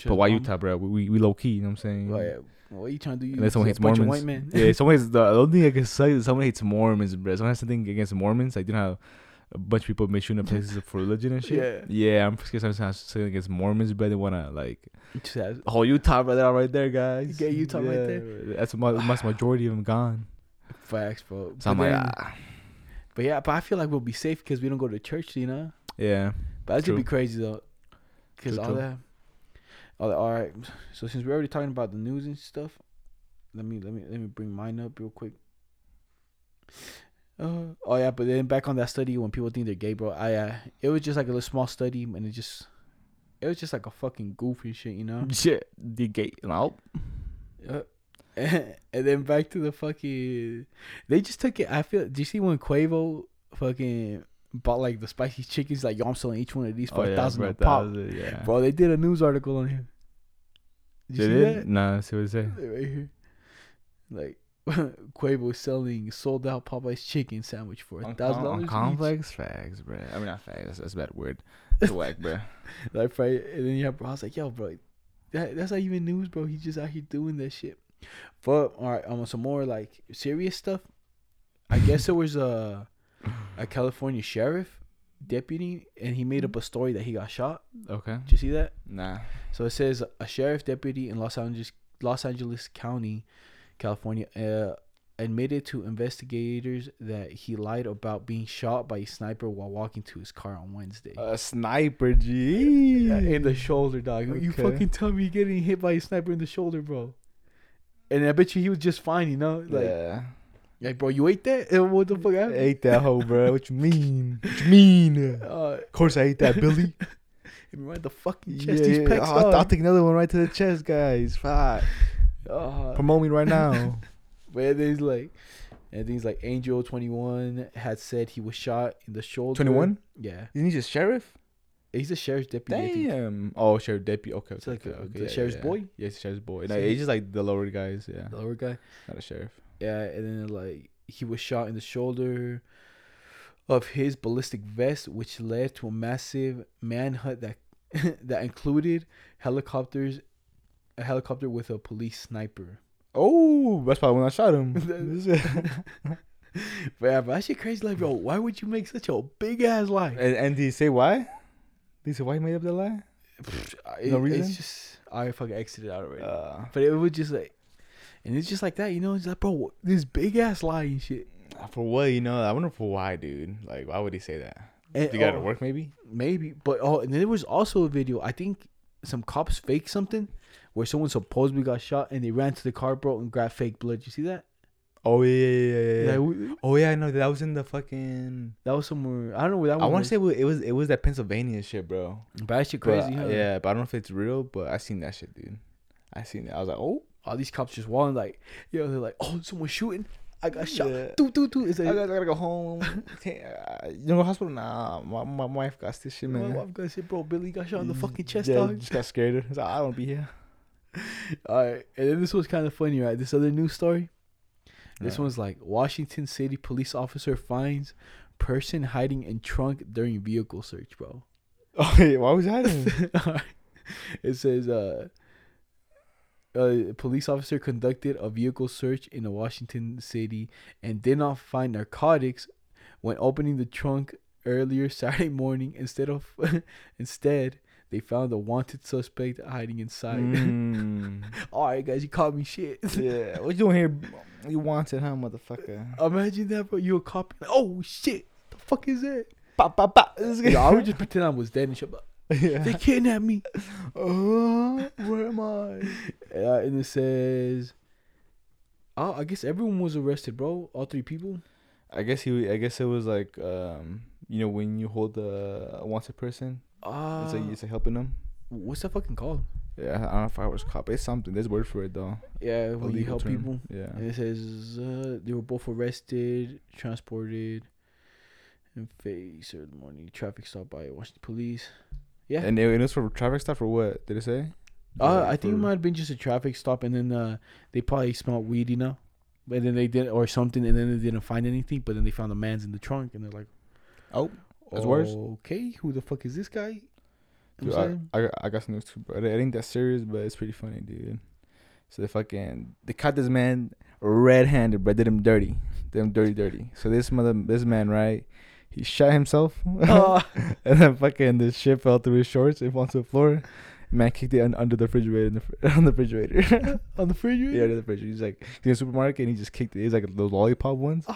[SPEAKER 1] But why Utah, bro? We we, we low key, you know what I'm saying?
[SPEAKER 2] Well, yeah. What are you trying to do? You
[SPEAKER 1] Unless someone hates
[SPEAKER 2] a bunch of
[SPEAKER 1] Mormons.
[SPEAKER 2] white men.
[SPEAKER 1] yeah, someone hates the, the only thing I can say is someone hates Mormons, bro. Someone has something against Mormons. Like, you know how a bunch of people shooting up places for religion and shit.
[SPEAKER 2] Yeah.
[SPEAKER 1] Yeah, I'm scared someone has something against Mormons, bro. They wanna like whole Utah, brother, right there, guys.
[SPEAKER 2] Get Utah right there.
[SPEAKER 1] That's a mu- majority of them gone.
[SPEAKER 2] Facts, bro.
[SPEAKER 1] So I'm
[SPEAKER 2] But
[SPEAKER 1] like,
[SPEAKER 2] then-
[SPEAKER 1] ah,
[SPEAKER 2] but yeah, but I feel like we'll be safe because we don't go to church, you know.
[SPEAKER 1] yeah.
[SPEAKER 2] But that's gonna be crazy though, because all
[SPEAKER 1] true.
[SPEAKER 2] that, all that. All right. So since we're already talking about the news and stuff, let me let me let me bring mine up real quick. Uh, oh yeah, but then back on that study when people think they're gay, bro. I uh, it was just like a little small study, and it just, it was just like a fucking goofy shit, you know.
[SPEAKER 1] Shit, the gate. No.
[SPEAKER 2] Uh, and then back to the fucking. They just took it. I feel. Do you see when Quavo fucking bought like the spicy chickens? Like, yo, I'm selling each one of these oh, for a thousand
[SPEAKER 1] bro,
[SPEAKER 2] a pop.
[SPEAKER 1] thousand, yeah.
[SPEAKER 2] Bro, they did a news article on him. Did you
[SPEAKER 1] Did
[SPEAKER 2] see
[SPEAKER 1] it?
[SPEAKER 2] that?
[SPEAKER 1] Nah, see what it say.
[SPEAKER 2] Right here. Like Quavo selling sold out Popeyes chicken sandwich for a thousand dollars.
[SPEAKER 1] complex fags, bro. I mean, not fags. That's, that's a bad word. It's whack, bro.
[SPEAKER 2] Like and then yeah, bro. I was like, yo, bro, that that's not even news, bro. He's just out here doing that shit. But all right, um, some more like serious stuff. I guess there was a a California sheriff deputy, and he made up a story that he got shot.
[SPEAKER 1] Okay.
[SPEAKER 2] Did you see that?
[SPEAKER 1] Nah.
[SPEAKER 2] So it says a sheriff deputy in Los Angeles, Los Angeles County, California, uh, admitted to investigators that he lied about being shot by a sniper while walking to his car on Wednesday.
[SPEAKER 1] A sniper, G.
[SPEAKER 2] in the shoulder, dog. You fucking tell me you're getting hit by a sniper in the shoulder, bro. And I bet you he was just fine, you know? Like,
[SPEAKER 1] yeah.
[SPEAKER 2] like bro, you ate that? What the fuck
[SPEAKER 1] I
[SPEAKER 2] happened?
[SPEAKER 1] ate that hoe, bro. What you mean? What you mean?
[SPEAKER 2] Uh,
[SPEAKER 1] Of course I ate that, Billy.
[SPEAKER 2] right the fucking chest. These pecs,
[SPEAKER 1] Oh, I'll, I'll take another one right to the chest, guys. Fuck.
[SPEAKER 2] Uh,
[SPEAKER 1] Promote me right now.
[SPEAKER 2] But then he's like, and things like Angel Twenty One had said he was shot in the shoulder.
[SPEAKER 1] 21?
[SPEAKER 2] Yeah,
[SPEAKER 1] Isn't he just sheriff?
[SPEAKER 2] He's a sheriff's deputy.
[SPEAKER 1] Damn. Oh, sheriff deputy. Okay. Okay,
[SPEAKER 2] like
[SPEAKER 1] okay,
[SPEAKER 2] a-
[SPEAKER 1] okay,
[SPEAKER 2] the
[SPEAKER 1] yeah,
[SPEAKER 2] sheriff's
[SPEAKER 1] yeah.
[SPEAKER 2] boy?
[SPEAKER 1] Yeah, sheriff's boy. No,
[SPEAKER 2] So
[SPEAKER 1] he's just like the lower guys. Yeah.
[SPEAKER 2] The lower guy.
[SPEAKER 1] Not a sheriff.
[SPEAKER 2] Yeah, and then like he was shot in the shoulder of his ballistic vest, which led to a massive manhunt that that included helicopters, a helicopter with a police sniper.
[SPEAKER 1] Oh, that's probably when I shot him.
[SPEAKER 2] But yeah, but that shit crazy. Like, bro, why would you make such a big ass lie?
[SPEAKER 1] and, and did he say why? Did he say why he made up the lie?
[SPEAKER 2] It-
[SPEAKER 1] No reason?
[SPEAKER 2] It's just I fucking exited out already.
[SPEAKER 1] Uh,
[SPEAKER 2] but it was just like, and it's just like that, you know. It's like, bro, what- this big ass lie and shit.
[SPEAKER 1] for what? You know, I wonder for why, dude. Like, why would he say that?
[SPEAKER 2] And,
[SPEAKER 1] You got to
[SPEAKER 2] oh,
[SPEAKER 1] work, maybe.
[SPEAKER 2] Maybe, but oh, and then there was also a video. I think some cops faked something where someone supposedly got shot and they ran to the car, bro, and grabbed fake blood. You see that?
[SPEAKER 1] Oh yeah, yeah, yeah, yeah.
[SPEAKER 2] Like, we-
[SPEAKER 1] oh yeah, I know that was in the fucking.
[SPEAKER 2] that was somewhere. I don't know where that
[SPEAKER 1] I want to say it was, it was that Pennsylvania shit, bro.
[SPEAKER 2] but that shit
[SPEAKER 1] But,
[SPEAKER 2] crazy. huh?
[SPEAKER 1] Yeah, but I don't know if it's real. But I seen that shit, dude. I seen it. I was like, oh,
[SPEAKER 2] All these cops just walling like, yo, they're like, oh, someone's shooting. I got shot.
[SPEAKER 1] Yeah.
[SPEAKER 2] Doo doo. It's
[SPEAKER 1] I gotta, I gotta go home. Uh, you know, hospital. Nah, my, my wife got this shit, man.
[SPEAKER 2] my wife got shit, bro. Billy got shot in the fucking chest,
[SPEAKER 1] yeah,
[SPEAKER 2] dog.
[SPEAKER 1] Just got scared. I like, I don't be here.
[SPEAKER 2] All right, and then this was kind of funny, right? This other news story. This one's like Washington City police officer finds person hiding in trunk during vehicle search, bro.
[SPEAKER 1] Oh, yeah, why was that?
[SPEAKER 2] it says uh, a police officer conducted a vehicle search in a Washington City and did not find narcotics when opening the trunk earlier Saturday morning. Instead of instead, they found a wanted suspect hiding inside.
[SPEAKER 1] Mm.
[SPEAKER 2] All right, guys, you caught me shit.
[SPEAKER 1] yeah, what you doing here? You wanted, huh, motherfucker?
[SPEAKER 2] Imagine that, bro. You a cop? Oh shit! The fuck is that?
[SPEAKER 1] Pa, pa, pa. This
[SPEAKER 2] Yo, I would just pretend I was dead and shit. But
[SPEAKER 1] yeah.
[SPEAKER 2] they kidnapped me.
[SPEAKER 1] Oh, where am I?
[SPEAKER 2] Uh, and it says, "Oh, I guess everyone was arrested, bro. All three people."
[SPEAKER 1] I guess he. I guess it was like, um, you know, when you hold a, a wanted person,
[SPEAKER 2] Ah,
[SPEAKER 1] it's like it's like helping them.
[SPEAKER 2] what's that fucking called?
[SPEAKER 1] Yeah, I don't know if I was. But it's something. There's a word for it though.
[SPEAKER 2] Yeah, when you help
[SPEAKER 1] term.
[SPEAKER 2] people.
[SPEAKER 1] Yeah.
[SPEAKER 2] And it says uh, they were both arrested, transported, and face the morning traffic stop by Washington police. Yeah.
[SPEAKER 1] And it, it was for traffic stop or what? Did it say?
[SPEAKER 2] Uh,
[SPEAKER 1] Like,
[SPEAKER 2] I think it might have been just a traffic stop, and then uh, they probably smelled weed, you know, but then they did or something, and then they didn't find anything, but then they found a man's in the trunk, and they're like,
[SPEAKER 1] Oh, that's worse.
[SPEAKER 2] Okay, who the fuck is this guy? You
[SPEAKER 1] Dude, I? I, got- I got some news too, bro. It ain't that serious, but it's pretty funny, dude. So they fucking they caught this man red-handed, bro. Did him dirty, did him dirty, dirty. So this mother, this man, right? He shot himself,
[SPEAKER 2] Uh,
[SPEAKER 1] and then fucking the shit fell through his shorts and onto the floor. Man kicked it under the refrigerator, in the, on the refrigerator.
[SPEAKER 2] on the fridge.
[SPEAKER 1] yeah, under the refrigerator. He's like in the supermarket, and he just kicked it. He's like those lollipop ones. He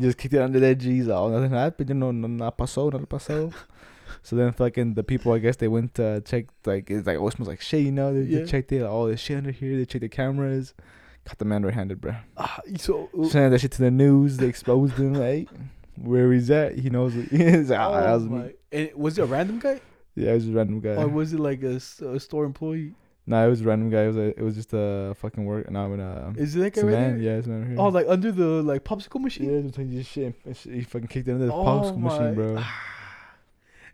[SPEAKER 1] just kicked it under there. Jeez, oh, nothing happened. You know, no, no pasó, no pasó. So then fucking the people, I guess they went to check, like, it's like, oh, it smells like shit, you know? They,
[SPEAKER 2] Yeah.
[SPEAKER 1] they checked it, like, oh, there's shit under here. They checked the cameras. Caught the man red handed, bro.
[SPEAKER 2] Ah, so uh,
[SPEAKER 1] Sending that shit to the news. They exposed him, like, where he's at. He knows. It. He's like, ah, that
[SPEAKER 2] oh
[SPEAKER 1] was
[SPEAKER 2] my.
[SPEAKER 1] me.
[SPEAKER 2] And was it a random guy,
[SPEAKER 1] Yeah, it was a random guy.
[SPEAKER 2] or was it like a store employee?
[SPEAKER 1] Nah, it was a random guy. It was, a, it was just a fucking work. And I'm gonna.
[SPEAKER 2] Is it that guy
[SPEAKER 1] a
[SPEAKER 2] right there?
[SPEAKER 1] Yeah, it's a man right here.
[SPEAKER 2] Oh, like under the like popsicle machine.
[SPEAKER 1] yeah, just like this shit. He fucking kicked it under the
[SPEAKER 2] Oh
[SPEAKER 1] popsicle
[SPEAKER 2] my-
[SPEAKER 1] machine, bro.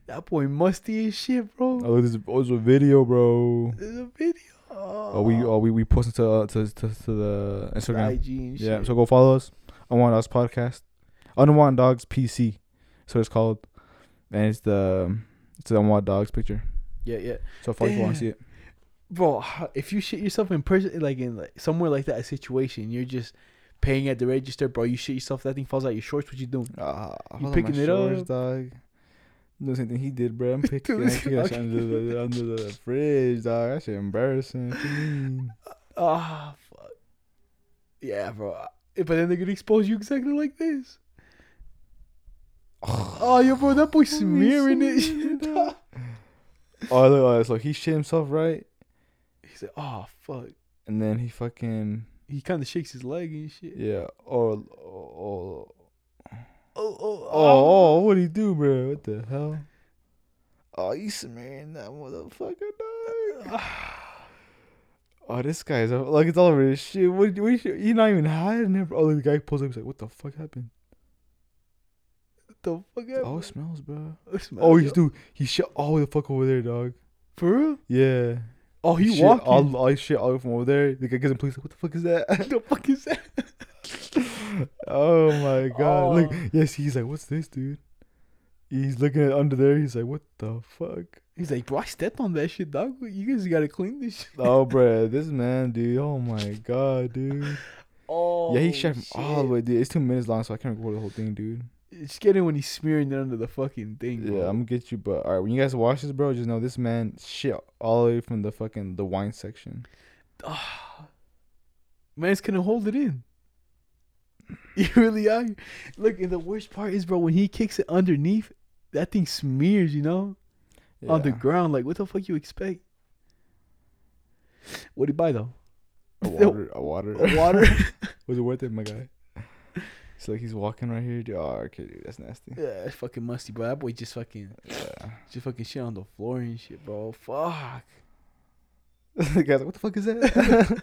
[SPEAKER 2] That boy musty as shit, bro.
[SPEAKER 1] Oh, there's, oh, there's a video, bro.
[SPEAKER 2] There's a video.
[SPEAKER 1] Oh, we oh we we posted to uh, to, to to the Instagram.
[SPEAKER 2] IG and shit.
[SPEAKER 1] Yeah, so go follow us. Unwanted Dogs podcast. Unwanted Dogs PC. So it's called, and it's the it's the Unwanted Dogs picture.
[SPEAKER 2] yeah, yeah.
[SPEAKER 1] So follow if you want to see it.
[SPEAKER 2] Bro, if you shit yourself in person, like in like somewhere like that, a situation, you're just paying at the register, bro. You shit yourself, that thing falls out your shorts. What you doing?
[SPEAKER 1] Ah,
[SPEAKER 2] You picking it
[SPEAKER 1] shorts,
[SPEAKER 2] up?
[SPEAKER 1] dog. Do the same thing he did, bro. I'm picking,
[SPEAKER 2] Dude,
[SPEAKER 1] that
[SPEAKER 2] okay.
[SPEAKER 1] under the under the fridge, dog. That shit embarrassing.
[SPEAKER 2] Ah, fuck. Yeah, bro. But then they're gonna expose you exactly like this. Oh, yo, bro, that boy smearing it.
[SPEAKER 1] Oh, look, oh, so he shit himself, right?
[SPEAKER 2] He said, "Oh, fuck."
[SPEAKER 1] And then he fucking
[SPEAKER 2] He kind of shakes his leg and shit.
[SPEAKER 1] yeah. Oh, oh,
[SPEAKER 2] Oh, oh,
[SPEAKER 1] Oh, oh, what do you do, bro? What the hell? Oh, you smearing that motherfucker, dog. Oh, this guy's like it's all over his shit. What? what you, you're not even hiding it. Oh, the guy pulls up. He's like, "What the fuck happened?"
[SPEAKER 2] the fuck up?
[SPEAKER 1] Oh, it smells, bro.
[SPEAKER 2] It smells
[SPEAKER 1] Oh, he's dude. He shit all the fuck over there, dog.
[SPEAKER 2] for real.
[SPEAKER 1] Yeah.
[SPEAKER 2] Oh, he
[SPEAKER 1] shit
[SPEAKER 2] walking.
[SPEAKER 1] all, all shit all from over there. The guy gets in police. Like, what the fuck is that?
[SPEAKER 2] the fuck is that?
[SPEAKER 1] oh my god! Look,
[SPEAKER 2] Oh.
[SPEAKER 1] yes, he's like, "What's this, dude?" He's looking at under there. He's like, "What the fuck?"
[SPEAKER 2] He's like, bro, I stepped on that shit, dog. You guys gotta clean this shit.
[SPEAKER 1] Oh, bro, this man, dude. Oh my god, dude.
[SPEAKER 2] Oh,
[SPEAKER 1] yeah, he shot from all the way, dude. It's two minutes long, so I can't record the whole thing, dude.
[SPEAKER 2] It's getting when he's smearing it under the fucking thing.
[SPEAKER 1] Yeah. I'm gonna get you, but all right, when you guys watch this, bro, just know this man shit all the way from the fucking the wine section.
[SPEAKER 2] Ah, man's couldn't hold it in. You really are. Look, and the worst part is, bro, when he kicks it underneath, that thing smears, you know, on the ground. Like, what the fuck you expect? What would he buy though?
[SPEAKER 1] a water, a water,
[SPEAKER 2] A water?
[SPEAKER 1] Was it worth it, my guy? So like he's walking right here, dude. Oh, okay, dude, that's nasty.
[SPEAKER 2] yeah, it's fucking musty, bro. That boy just fucking,
[SPEAKER 1] Yeah.
[SPEAKER 2] just fucking shit on the floor and shit, bro. Fuck.
[SPEAKER 1] the guy's like, "What the fuck is that?"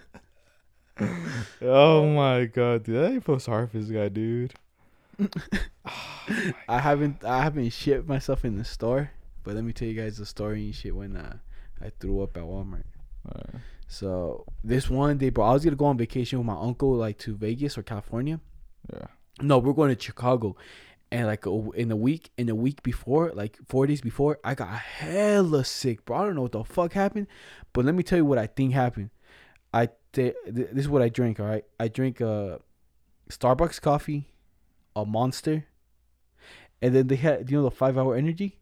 [SPEAKER 1] oh my god, dude! I feel sorry for this guy, dude.
[SPEAKER 2] I haven't, I haven't shit myself in the store, but let me tell you guys the story and shit when uh, I threw up at Walmart.
[SPEAKER 1] Alright.
[SPEAKER 2] So this one day, bro, I was gonna go on vacation with my uncle, like to Vegas or California.
[SPEAKER 1] Yeah.
[SPEAKER 2] No, we're going to Chicago, and like a- in a week, in a week before, like four days before, I got hella sick, bro. I don't know what the fuck happened, but let me tell you what I think happened. I th- th- this is what I drink. All right, I drink a Starbucks coffee, a Monster, and then they had you know the five hour energy.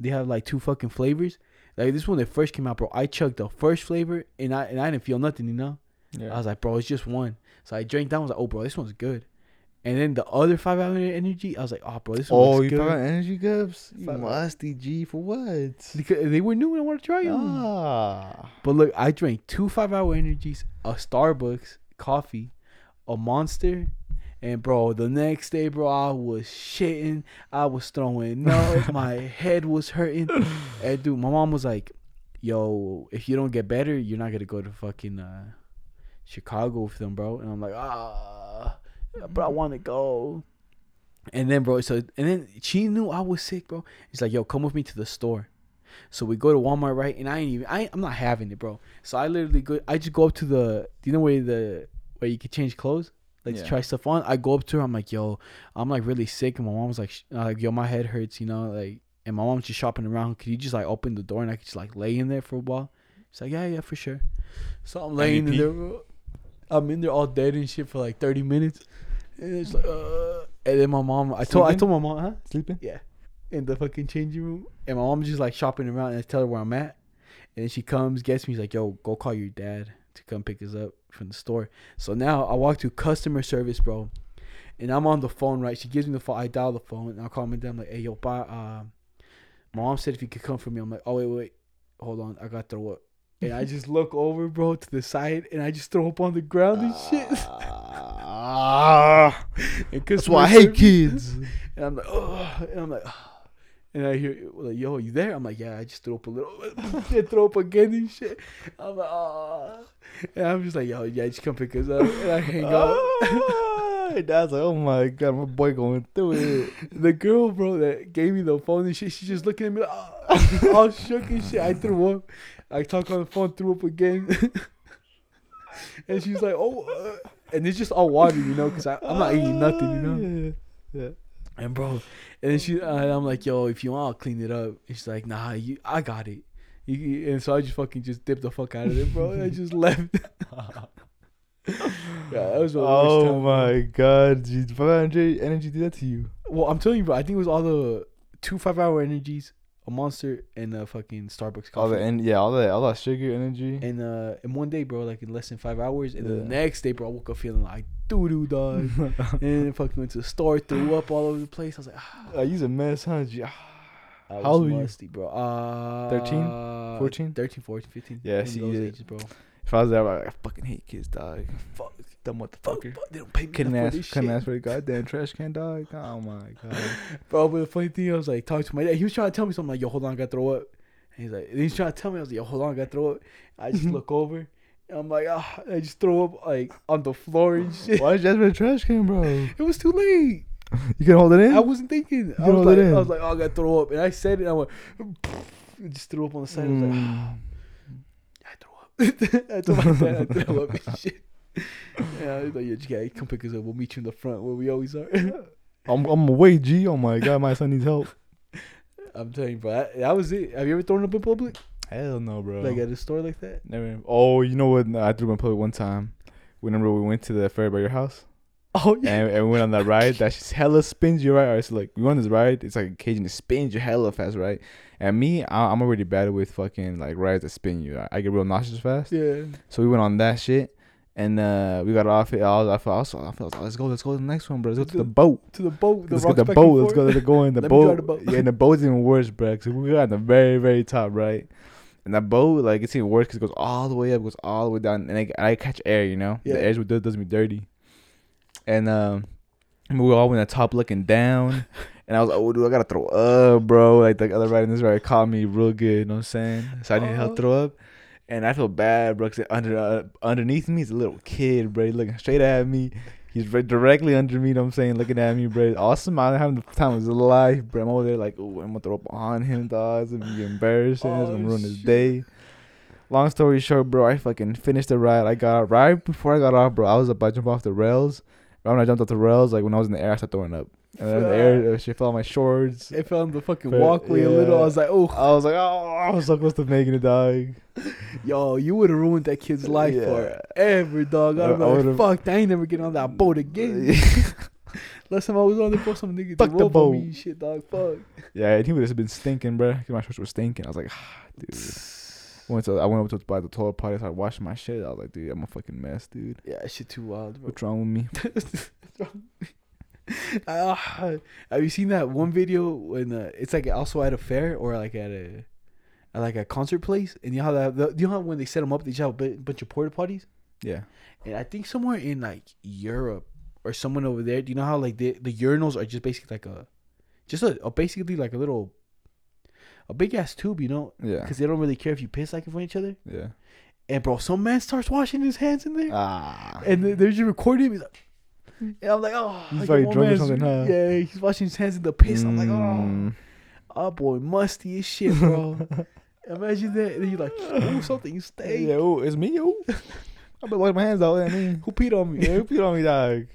[SPEAKER 2] They have like two fucking flavors. Like this when it first came out, bro. I chugged the first flavor and I and I didn't feel nothing, you know.
[SPEAKER 1] Yeah.
[SPEAKER 2] I was like, bro, it's just one. So I drank that. one, I was like, oh, bro, this one's good. And then the other five hour energy, I was like, oh, bro, this one
[SPEAKER 1] oh,
[SPEAKER 2] looks
[SPEAKER 1] you
[SPEAKER 2] good.
[SPEAKER 1] found energy cups? You musty G for what?
[SPEAKER 2] because they were new and I want to try them.
[SPEAKER 1] Ah.
[SPEAKER 2] But look, I drank two five hour energies, a Starbucks coffee, a Monster, and bro, the next day, bro, I was shitting, I was throwing up, my head was hurting, and dude, my mom was like, yo, if you don't get better, you're not gonna go to fucking uh, Chicago with them, bro. And I'm like, ah, but I want to go. And then, bro, so and then she knew I was sick, bro. He's like, yo, come with me to the store. So we go to Walmart, right? And I ain't even, I, I'm not having it, bro. So I literally go, I just go up to the, do you know where the, where you can change clothes? Like to
[SPEAKER 1] Yeah.
[SPEAKER 2] try stuff on. I go up to her, I'm like, yo, I'm like really sick. And my mom's like, sh- uh, like, yo, my head hurts, you know, like, and my mom's just shopping around. Could you just like open the door and I could just like lay in there for a while? She's like, yeah, yeah, for sure. So I'm laying in there, bro. I'm in there all dead and shit for like 30 minutes. And it's like, uh, and then my mom, I told, I told my mom, huh?
[SPEAKER 1] Sleeping?
[SPEAKER 2] Yeah. In the fucking changing room. And my mom's just like shopping around and I tell her where I'm at. And then she comes, gets me, she's like, yo, go call your dad to come pick us up from the store. So now I walk to customer service, bro. And I'm on the phone, right? She gives me the phone. I dial the phone and I call my dad. I'm like, hey, yo, bye. Um, my mom said if you could come for me. I'm like, oh, wait, wait. Hold on. I got to throw up. And I just look over, bro, to the side and I just throw up on the ground and shit.
[SPEAKER 1] Ah,
[SPEAKER 2] And
[SPEAKER 1] that's why I hate kids.
[SPEAKER 2] And I'm like, oh, and I'm like, and I hear like, yo, you there? I'm like, yeah, I just threw up a little, and throw up again and shit. I'm like, oh, and I'm just like, yo, yeah, just come pick us up, and I hang up.
[SPEAKER 1] Ah, Dad's like, oh my god, my boy going through it.
[SPEAKER 2] the girl, bro, that gave me the phone and shit, she's just looking at me like, oh, all shook and shit. I threw up. I talk on the phone, threw up again. and she's like, oh, uh, and it's just all water, you know, because I'm not eating nothing, you know.
[SPEAKER 1] Yeah.
[SPEAKER 2] And bro, and then she, uh, I'm like, yo, if you want, I'll clean it up. And she's like, nah, you, I got it. You- and so I just fucking just dipped the fuck out of it, bro. And I just left. yeah, that was the
[SPEAKER 1] Oh
[SPEAKER 2] time, bro.
[SPEAKER 1] my god, dude. Fuck energy, energy did that to you.
[SPEAKER 2] Well, I'm telling you, bro. I think it was all the two five hour energies, a monster, and a fucking Starbucks coffee.
[SPEAKER 1] All the en- yeah, all that all that sugar energy.
[SPEAKER 2] and uh, in one day, bro, like in less than five hours, and then the next day, bro, I woke up feeling like doo doo dog, and then fucking went to the store, threw up all over the place. I was like, ah,
[SPEAKER 1] I use a mess, huh? G-
[SPEAKER 2] I
[SPEAKER 1] How old
[SPEAKER 2] musty, bro. Uh,
[SPEAKER 1] 13? 14?
[SPEAKER 2] 13, 14, 15.
[SPEAKER 1] Yeah, see,
[SPEAKER 2] those
[SPEAKER 1] yeah.
[SPEAKER 2] ages, bro.
[SPEAKER 1] If I was there, I'd be like, I fucking hate kids, dog.
[SPEAKER 2] Fuck,
[SPEAKER 1] Dumb
[SPEAKER 2] fuck,
[SPEAKER 1] motherfucker.
[SPEAKER 2] fuck. They don't pay me
[SPEAKER 1] Couldn't ask,
[SPEAKER 2] for this
[SPEAKER 1] couldn't
[SPEAKER 2] shit.
[SPEAKER 1] ask for a goddamn trash can, dog. Oh my god.
[SPEAKER 2] Bro, but the funny thing, I was like talking to my dad. He was trying to tell me something like, "Yo, hold on, I got to throw up." And he's like, he's trying to tell me, I was like, "Yo, hold on, I got to throw up." I just look over, I'm like, ah, I just throw up like on the floor and shit.
[SPEAKER 1] Why did you ask for a trash can, bro?
[SPEAKER 2] It was too late.
[SPEAKER 1] You can hold it in.
[SPEAKER 2] I wasn't thinking. I was like, I was like, oh, I got to throw up, and I said it. And I went, I just threw up on the side. I was like,
[SPEAKER 1] Mm.
[SPEAKER 2] I throw up. I told my dad I threw up and shit. Yeah, I like, yeah, you gotta come pick us up. We'll meet you in the front where we always are.
[SPEAKER 1] I'm I'm away, G. Oh my god, my son needs help.
[SPEAKER 2] I'm telling you, bro. That, that was it. Have you ever thrown up in public?
[SPEAKER 1] Hell no, bro.
[SPEAKER 2] Like at a store like that?
[SPEAKER 1] Never. Oh, you know what? No, I threw my public one time. Remember we went to the fair by your house
[SPEAKER 2] Oh yeah.
[SPEAKER 1] and, and we went on that ride. That's just hella spins you right. So like we went on this ride. It's like a cage and it spins you hella fast, right? And me, I, I'm already bad with fucking like rides that spin you. I, I get real nauseous fast.
[SPEAKER 2] Yeah.
[SPEAKER 1] So we went on that shit. And uh, we got off it. I was, I felt, also, I felt, let's go, let's go to the next one, bro. Let's go to the boat.
[SPEAKER 2] To the boat. The
[SPEAKER 1] let's go to the boat. Let's go.
[SPEAKER 2] to
[SPEAKER 1] Let's go in the
[SPEAKER 2] Let me drive
[SPEAKER 1] boat.
[SPEAKER 2] the boat.
[SPEAKER 1] Yeah, and the boat's even worse, bro. Cause we got the very, very top, right? And that boat, like, it's even worse because it goes all the way up, goes all the way down, and I, I catch air, you know.
[SPEAKER 2] Yeah.
[SPEAKER 1] The air does, does me dirty. And um, we were all in the top looking down, and I was like, "Oh, dude, I gotta throw up, bro." Like the other ride in this ride caught me real good. You know what I'm saying? So I need
[SPEAKER 2] Oh.
[SPEAKER 1] help throw up. And I feel bad, bro, because under uh, underneath me is a little kid, bro. He's looking straight at me. He's right directly under me, you know what I'm saying, looking at me, bro. Awesome. I'm having the time of his life, bro. I'm over there like, oh, I'm gonna throw up on him, dog. It's gonna be embarrassing. it's gonna
[SPEAKER 2] Oh,
[SPEAKER 1] ruin his day. Long story short, bro, I fucking finished the ride. I got right before I got off, bro. I was about to jump off the rails. Right when I jumped off the rails, like when I was in the air, I started throwing up. And then the air, shit fell on my shorts.
[SPEAKER 2] It fell on the fucking
[SPEAKER 1] But,
[SPEAKER 2] walkway a little. I was like, oh,
[SPEAKER 1] I was like, oh, I was so close to making it, dog.
[SPEAKER 2] yo, you would have ruined that kid's life
[SPEAKER 1] Yeah.
[SPEAKER 2] forever, dog. I'd
[SPEAKER 1] I-
[SPEAKER 2] be
[SPEAKER 1] I
[SPEAKER 2] like, fuck, I ain't never getting on that boat again. Last time I was on the boat, some nigga
[SPEAKER 1] Fuck the
[SPEAKER 2] up on me
[SPEAKER 1] boat.
[SPEAKER 2] shit, dog. Fuck.
[SPEAKER 1] Yeah, and he would have been stinking, bro. 'cause My shorts were stinking. I was like, ah, dude. Went to, I went over to by the toilet potty. I started washing my shit. I was like, dude, I'm a fucking mess, dude.
[SPEAKER 2] Yeah, shit too wild, bro.
[SPEAKER 1] What's wrong with me?
[SPEAKER 2] Ah, have you seen that one video when uh, it's like also at a fair or like at a at like a concert place? And you know how that the, you know how when they set them up, they just have a bunch of porta potties.
[SPEAKER 1] Yeah.
[SPEAKER 2] And I think somewhere in like Europe or someone over there, do you know how like the the urinals are just basically like a just a, a basically like a little a big ass tube, you know,
[SPEAKER 1] Yeah.
[SPEAKER 2] because they don't really care if you piss like in front of each other.
[SPEAKER 1] Yeah.
[SPEAKER 2] And bro, some man starts washing his hands in there,
[SPEAKER 1] Ah.
[SPEAKER 2] and they- they're just recording. He's like, and I'm like, oh,
[SPEAKER 1] He's
[SPEAKER 2] like,
[SPEAKER 1] very drunk or something, huh?
[SPEAKER 2] Yeah, he's washing his hands in the piss. I'm like, oh,
[SPEAKER 1] Mm.
[SPEAKER 2] oh boy, musty as shit, bro. Imagine that. And you're like, oh, something stank.
[SPEAKER 1] Yeah, oh, it's me, yo. I've been washing my hands out. I mean,
[SPEAKER 2] Who peed on me?
[SPEAKER 1] yeah, who peed on me, dog?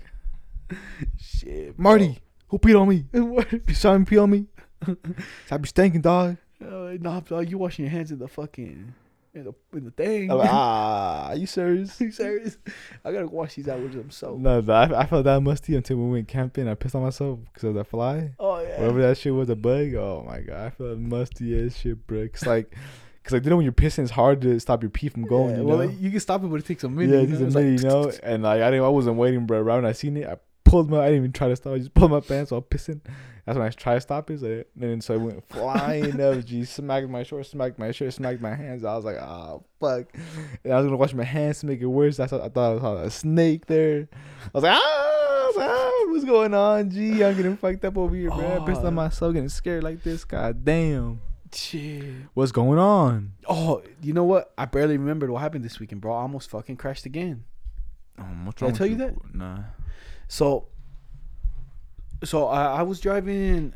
[SPEAKER 2] Shit, bro.
[SPEAKER 1] Marty, who peed on me?
[SPEAKER 2] What?
[SPEAKER 1] You saw him pee on me? I be stinking, dog.
[SPEAKER 2] Uh, nah, dog, you washing your hands in the fucking in the in the thing.
[SPEAKER 1] I'm like, ah, are you serious?
[SPEAKER 2] you serious? I gotta wash these out with some soap.
[SPEAKER 1] No, but I, I felt that musty until we went camping. I pissed on myself because of that fly.
[SPEAKER 2] Oh yeah.
[SPEAKER 1] Whatever that shit was, a bug. Oh my god, I felt musty as shit, bro. Cause like, cause like, you know when you're pissing, it's hard to stop your pee from going.
[SPEAKER 2] Yeah,
[SPEAKER 1] you
[SPEAKER 2] well,
[SPEAKER 1] know?
[SPEAKER 2] like, you can stop it, but it takes a minute.
[SPEAKER 1] yeah,
[SPEAKER 2] minute.
[SPEAKER 1] it
[SPEAKER 2] you
[SPEAKER 1] takes
[SPEAKER 2] know?
[SPEAKER 1] a minute, you know. And like, I didn't, I wasn't waiting, bro. Right when I seen it, I pulled my. I didn't even try to stop. I just pulled my pants while pissing. That's when I tried to stop it. So, and then so I went flying up. G smacked my shorts, smacked my shirt, smacked my hands. I was like, oh fuck. And I was gonna wash my hands to make it worse. I thought I thought I saw a snake there. I was like, ah, was like, ah what's going on? G, I'm getting fucked up over here, bro. I pissed
[SPEAKER 2] Oh.
[SPEAKER 1] on myself, getting scared like this. God damn.
[SPEAKER 2] shit.
[SPEAKER 1] What's going on?
[SPEAKER 2] Oh, you know what? I barely remembered what happened this weekend, bro. I almost fucking crashed again.
[SPEAKER 1] Um, what's
[SPEAKER 2] Did I tell
[SPEAKER 1] with
[SPEAKER 2] you that?
[SPEAKER 1] Nah.
[SPEAKER 2] So, so I, I was driving.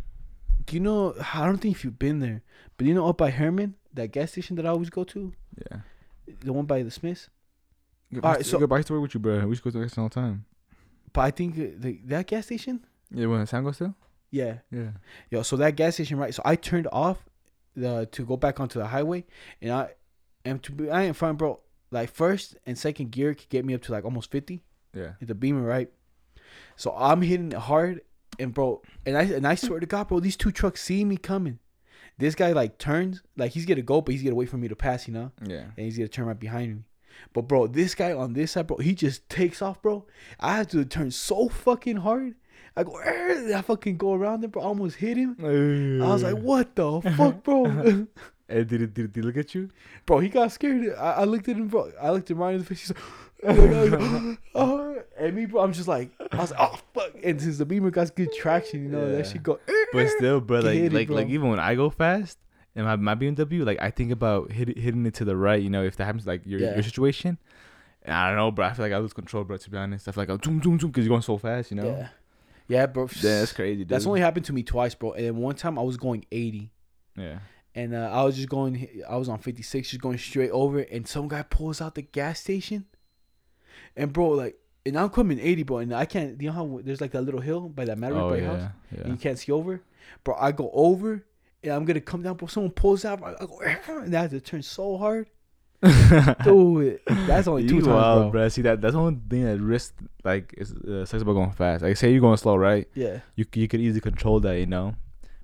[SPEAKER 2] Do you know? I don't think if you've been there, but you know up by Herriman, that gas station that I always go to,
[SPEAKER 1] Yeah.
[SPEAKER 2] the one by the Smiths. All right, so-
[SPEAKER 1] to work with you, bro. We should go to the all the time.
[SPEAKER 2] But I think uh, the, that gas station.
[SPEAKER 1] Yeah, when Sam goes still?
[SPEAKER 2] Yeah,
[SPEAKER 1] Yeah.
[SPEAKER 2] yo. So that gas station, right? So I turned off the to go back onto the highway, and I and to be I ain't front, bro. Like first and second gear could get me up to like almost fifty.
[SPEAKER 1] Yeah.
[SPEAKER 2] the beamer, right? So I'm hitting it hard, and bro, and I and I swear to God, bro, these two trucks see me coming. This guy like turns, like he's gonna go, but he's gonna wait for me to pass, you know,
[SPEAKER 1] Yeah.
[SPEAKER 2] and he's gonna turn right behind me. But bro, this guy on this side, bro, he just takes off, bro. I have to turn so fucking hard. I go, "Eh," I fucking go around him, bro. I almost hit him. I was like, what the fuck, bro?
[SPEAKER 1] And did, it, did, it, did he look at you?
[SPEAKER 2] bro, he got scared. I, I looked at him, bro. I looked at Ryan in the face. He's like, oh, and me, bro, I'm just like, I was like, oh fuck. And since the beamer got good traction, you know,
[SPEAKER 1] Yeah.
[SPEAKER 2] that shit go.
[SPEAKER 1] But still, bro, like,
[SPEAKER 2] it,
[SPEAKER 1] like,
[SPEAKER 2] bro.
[SPEAKER 1] like, even when I go fast and my, my BMW, like, I think about hit, hitting it to the right, you know, if that happens, like, your,
[SPEAKER 2] Yeah.
[SPEAKER 1] your situation. And I don't know, bro. I feel like I lose control, bro, to be honest. I feel like I'm zoom, zoom, zoom, because you're going so fast, you know?
[SPEAKER 2] Yeah, yeah, bro.
[SPEAKER 1] Yeah, that's crazy, dude.
[SPEAKER 2] That's only happened to me twice, bro. And then one time I was going 80,
[SPEAKER 1] Yeah.
[SPEAKER 2] and uh, I was just going. I was on 56, just going straight over, and some guy pulls out the gas station, and bro, like, and I'm coming 80, bro, and I can't. You know how there's like that little hill by that Maverik
[SPEAKER 1] Oh,
[SPEAKER 2] by
[SPEAKER 1] yeah.
[SPEAKER 2] house,
[SPEAKER 1] Yeah.
[SPEAKER 2] and you can't see over, bro. I go over, and I'm gonna come down, bro. Someone pulls out, I go, and I have to turn so hard. Dude, that's only two
[SPEAKER 1] you
[SPEAKER 2] times,
[SPEAKER 1] wild,
[SPEAKER 2] bro.
[SPEAKER 1] See that that's the only thing that risk like is uh, sucks about going fast. Like say you're going slow, right?
[SPEAKER 2] Yeah,
[SPEAKER 1] You you could easily control that, you know.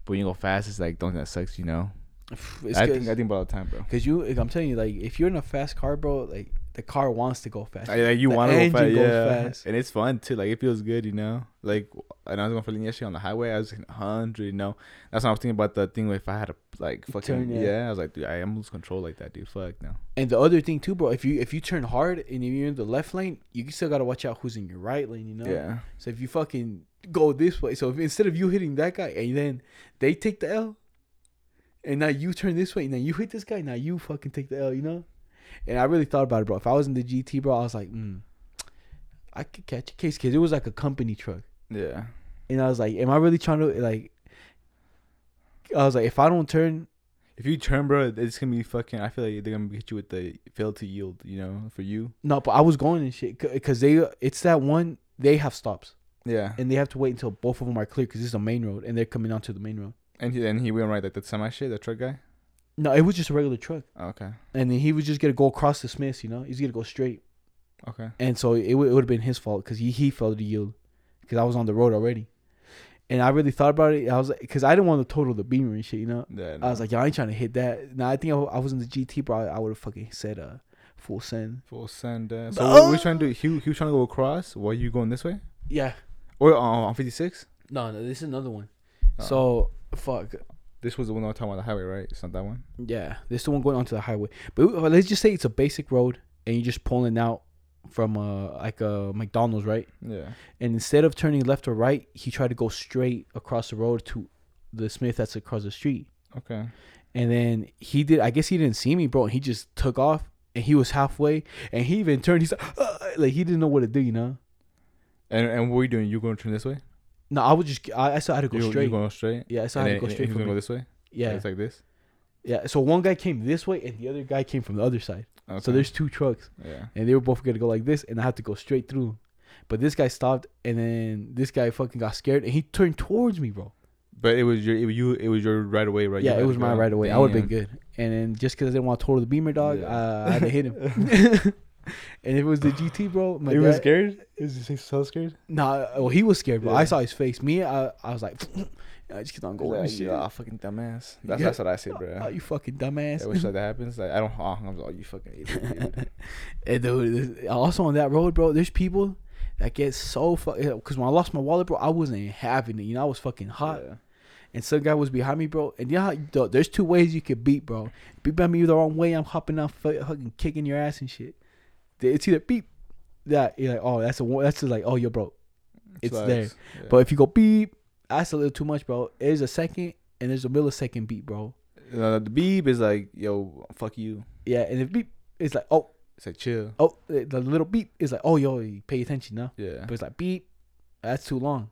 [SPEAKER 1] But when you go fast, it's like don't that sucks, you know.
[SPEAKER 2] it's
[SPEAKER 1] I think I think about all the time, bro.
[SPEAKER 2] cause you. like, I'm telling you, like, if you're in a fast car, bro, like the car wants to go fast.
[SPEAKER 1] Like, like, you want to go fast, yeah.
[SPEAKER 2] fast.
[SPEAKER 1] And it's fun too. Like it feels good, you know. Like and I was going for yesterday on the highway. I was hitting 100, you know. That's what I was thinking about the thing. Where if I had to like fucking
[SPEAKER 2] Turn, yeah.
[SPEAKER 1] yeah. I was like, dude, I am lose control like that, dude. Fuck no.
[SPEAKER 2] And the other thing too, bro, if you if you turn hard and you're in the left lane, you still gotta watch out who's in your right lane, you know.
[SPEAKER 1] Yeah.
[SPEAKER 2] So if you fucking go this way, so if instead of you hitting that guy and then they take the L, and now you turn this way and then you hit this guy, now you fucking take the L, you know. And I really thought about it, bro. If I was in the GT, bro, I was like, mm, I could catch a case because it was like a company truck,
[SPEAKER 1] Yeah.
[SPEAKER 2] and I was like, am I really trying to like? I was like, if I don't turn,
[SPEAKER 1] If you turn, bro, it's gonna be fucking. I feel like they're gonna hit you with the fail to yield. You know, for you.
[SPEAKER 2] no, but I was going and shit because they, it's that one they have stops.
[SPEAKER 1] Yeah.
[SPEAKER 2] and they have to wait until both of them are clear because this is a main road and they're coming onto the main road.
[SPEAKER 1] And he and he went right like the semi shit, the truck guy.
[SPEAKER 2] No, it was just a regular truck,
[SPEAKER 1] Oh, okay.
[SPEAKER 2] and then he was just gonna go across the Smiths. You know, he's gonna go straight,
[SPEAKER 1] Okay.
[SPEAKER 2] and so it, would- it would have been his fault because he he failed to yield because I was on the road already, and I really thought about it. I was like, because I didn't want to total the beamer and shit. You know,
[SPEAKER 1] Yeah.
[SPEAKER 2] I was like, yo, I ain't trying to hit that. Now I think I, I was in the GT, bro. I, would have fucking said uh full send.
[SPEAKER 1] full send. Uh, so
[SPEAKER 2] No.
[SPEAKER 1] what we trying to do? He, he was trying to go across. While you going this way?
[SPEAKER 2] Yeah,
[SPEAKER 1] Or uh, on fifty six?
[SPEAKER 2] no, no, this is another one.
[SPEAKER 1] Oh.
[SPEAKER 2] So fuck.
[SPEAKER 1] This was the one I was talking about the highway, right? It's not that one.
[SPEAKER 2] Yeah, this is the one going onto the highway. But uh, let's just say it's a basic road, and you're just pulling out from uh like a McDonald's, right?
[SPEAKER 1] Yeah.
[SPEAKER 2] And instead of turning left or right, he tried to go straight across the road to the Smith that's across the street.
[SPEAKER 1] Okay.
[SPEAKER 2] And then he did. I guess he didn't see me, bro. And he just took off, and he was halfway, and he even turned. He's like, "Uh," like he didn't know what to do, you know.
[SPEAKER 1] And and what were you doing? You going to turn this way?
[SPEAKER 2] No, I would just. I, I still had to go
[SPEAKER 1] you,
[SPEAKER 2] straight.
[SPEAKER 1] You going straight?
[SPEAKER 2] yeah, I still
[SPEAKER 1] I
[SPEAKER 2] had to go straight
[SPEAKER 1] He's gonna
[SPEAKER 2] me.
[SPEAKER 1] go this way.
[SPEAKER 2] Yeah,
[SPEAKER 1] It's like this.
[SPEAKER 2] yeah. So one guy came this way, and the other guy came from the other side.
[SPEAKER 1] Okay.
[SPEAKER 2] So there's two trucks.
[SPEAKER 1] yeah.
[SPEAKER 2] and they were both gonna go like this, and I had to go straight through. But this guy stopped, and then this guy fucking got scared, and he turned towards me, bro.
[SPEAKER 1] But it was your it was you it was your right away, right?
[SPEAKER 2] Yeah, it was my right away. I would have been good. And then just because I didn't want to total the beamer, dog,
[SPEAKER 1] Yeah.
[SPEAKER 2] uh, I had to hit him. and if it was the GT, bro, my
[SPEAKER 1] you were
[SPEAKER 2] dad-
[SPEAKER 1] scared? Is he so scared?
[SPEAKER 2] Nah, well, he was scared, bro. I saw his face. Me, I, I was like, I just keep on going.
[SPEAKER 1] Like, yeah, fucking dumbass. That's,
[SPEAKER 2] Yeah.
[SPEAKER 1] that's what I say,
[SPEAKER 2] Oh,
[SPEAKER 1] bro.
[SPEAKER 2] you fucking dumbass.
[SPEAKER 1] I wish that happens. Like I don't. Oh, I'm like, oh, you fucking idiot.
[SPEAKER 2] And dude, also on that road, bro, there's people that get so fuck. Because when I lost my wallet, bro, I wasn't having it. You know, I was fucking hot.
[SPEAKER 1] Yeah.
[SPEAKER 2] And some guy was behind me, bro. And yeah, you know, there's two ways you could beat, bro. Beat by me the wrong way, I'm hopping out, fu- fucking kicking your ass and shit. It's either beep, that you're like, oh, that's a that's just like, oh, yo, bro. It's there.
[SPEAKER 1] Yeah.
[SPEAKER 2] But if you go beep, that's a little too much, bro. There's a second and there's a millisecond beep, bro.
[SPEAKER 1] Uh, the beep is like, yo, fuck you.
[SPEAKER 2] Yeah, and if beep, it's like, oh,
[SPEAKER 1] It's like chill.
[SPEAKER 2] oh, the little beep is like, oh, yo, pay attention now.
[SPEAKER 1] Yeah.
[SPEAKER 2] But it's like beep, that's too long.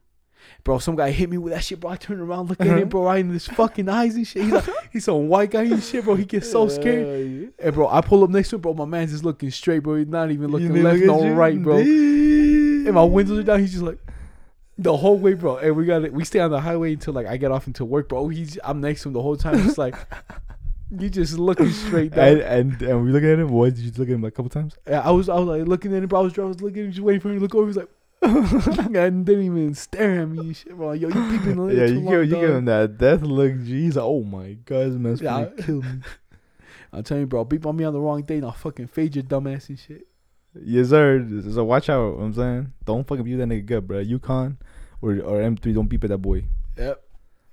[SPEAKER 2] Bro, some guy hit me with that shit, bro. I turned around, look at
[SPEAKER 1] Uh-huh.
[SPEAKER 2] him, bro, right in his fucking eyes and shit. He's like, he's some white guy and shit, bro. He gets so scared. And bro, I pull up next to him, bro. My man's just looking straight, bro. He's not even looking left nor right, bro. And my windows are down. He's just like the whole way, bro. And we got it. We stay on the highway until like I get off into work, bro. He's I'm next to him the whole time. It's like you just looking straight
[SPEAKER 1] And,
[SPEAKER 2] down.
[SPEAKER 1] and and we look at him. What did you look at him like a couple times?
[SPEAKER 2] Yeah, I was I was like looking at him, bro. I was, I was looking at him, just waiting for him to look over. He's like. and didn't even stare at me shit, bro. Yo, you peeping a little
[SPEAKER 1] Yeah,
[SPEAKER 2] too
[SPEAKER 1] you give you
[SPEAKER 2] dog.
[SPEAKER 1] give him that death look. Like, oh my god, this man's
[SPEAKER 2] Yeah,
[SPEAKER 1] gonna kill me.
[SPEAKER 2] I'm telling you, bro. Beep on me on the wrong day, and I'll fucking fade your dumb ass and shit.
[SPEAKER 1] Yes, sir. So watch out. you know what I'm saying, don't fucking beat that nigga gut, bro. Yukon or or M3. Don't beep at that boy.
[SPEAKER 2] Yep.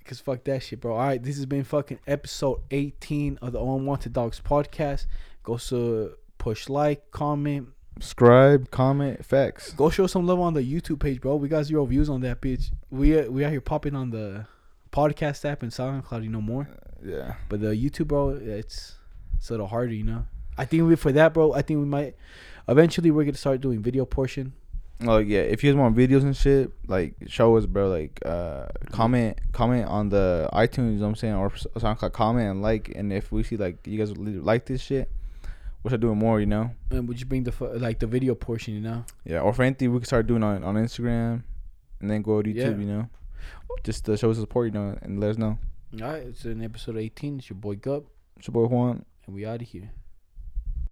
[SPEAKER 2] Cause fuck that shit, bro. All right, this has been fucking episode 18 of the Unwanted Dogs podcast. Go to push like, comment,
[SPEAKER 1] Subscribe, comment, facts.
[SPEAKER 2] go show some love on the YouTube page, bro. We got zero views on that bitch. We uh, we out here popping on the podcast app and SoundCloud, you know more.
[SPEAKER 1] Yeah.
[SPEAKER 2] But the YouTube, bro, it's it's a little harder, you know. I think we for that, bro. I think we might eventually we're gonna start doing video portion.
[SPEAKER 1] Oh yeah, if you guys want videos and shit, like show us, bro. Like, uh, comment, comment on the iTunes. You know what I'm saying, or SoundCloud, comment and like. And if we see like you guys like this shit, we'll start doing more. You know,
[SPEAKER 2] And would you bring the like the video portion, you know?
[SPEAKER 1] yeah. Or for anything, we can start doing on on Instagram, and then go to YouTube.
[SPEAKER 2] Yeah.
[SPEAKER 1] You know, just to show us support. You know, and let us know.
[SPEAKER 2] All right, it's an episode 18. It's your boy Gup,
[SPEAKER 1] It's your boy Juan.
[SPEAKER 2] and we out of here.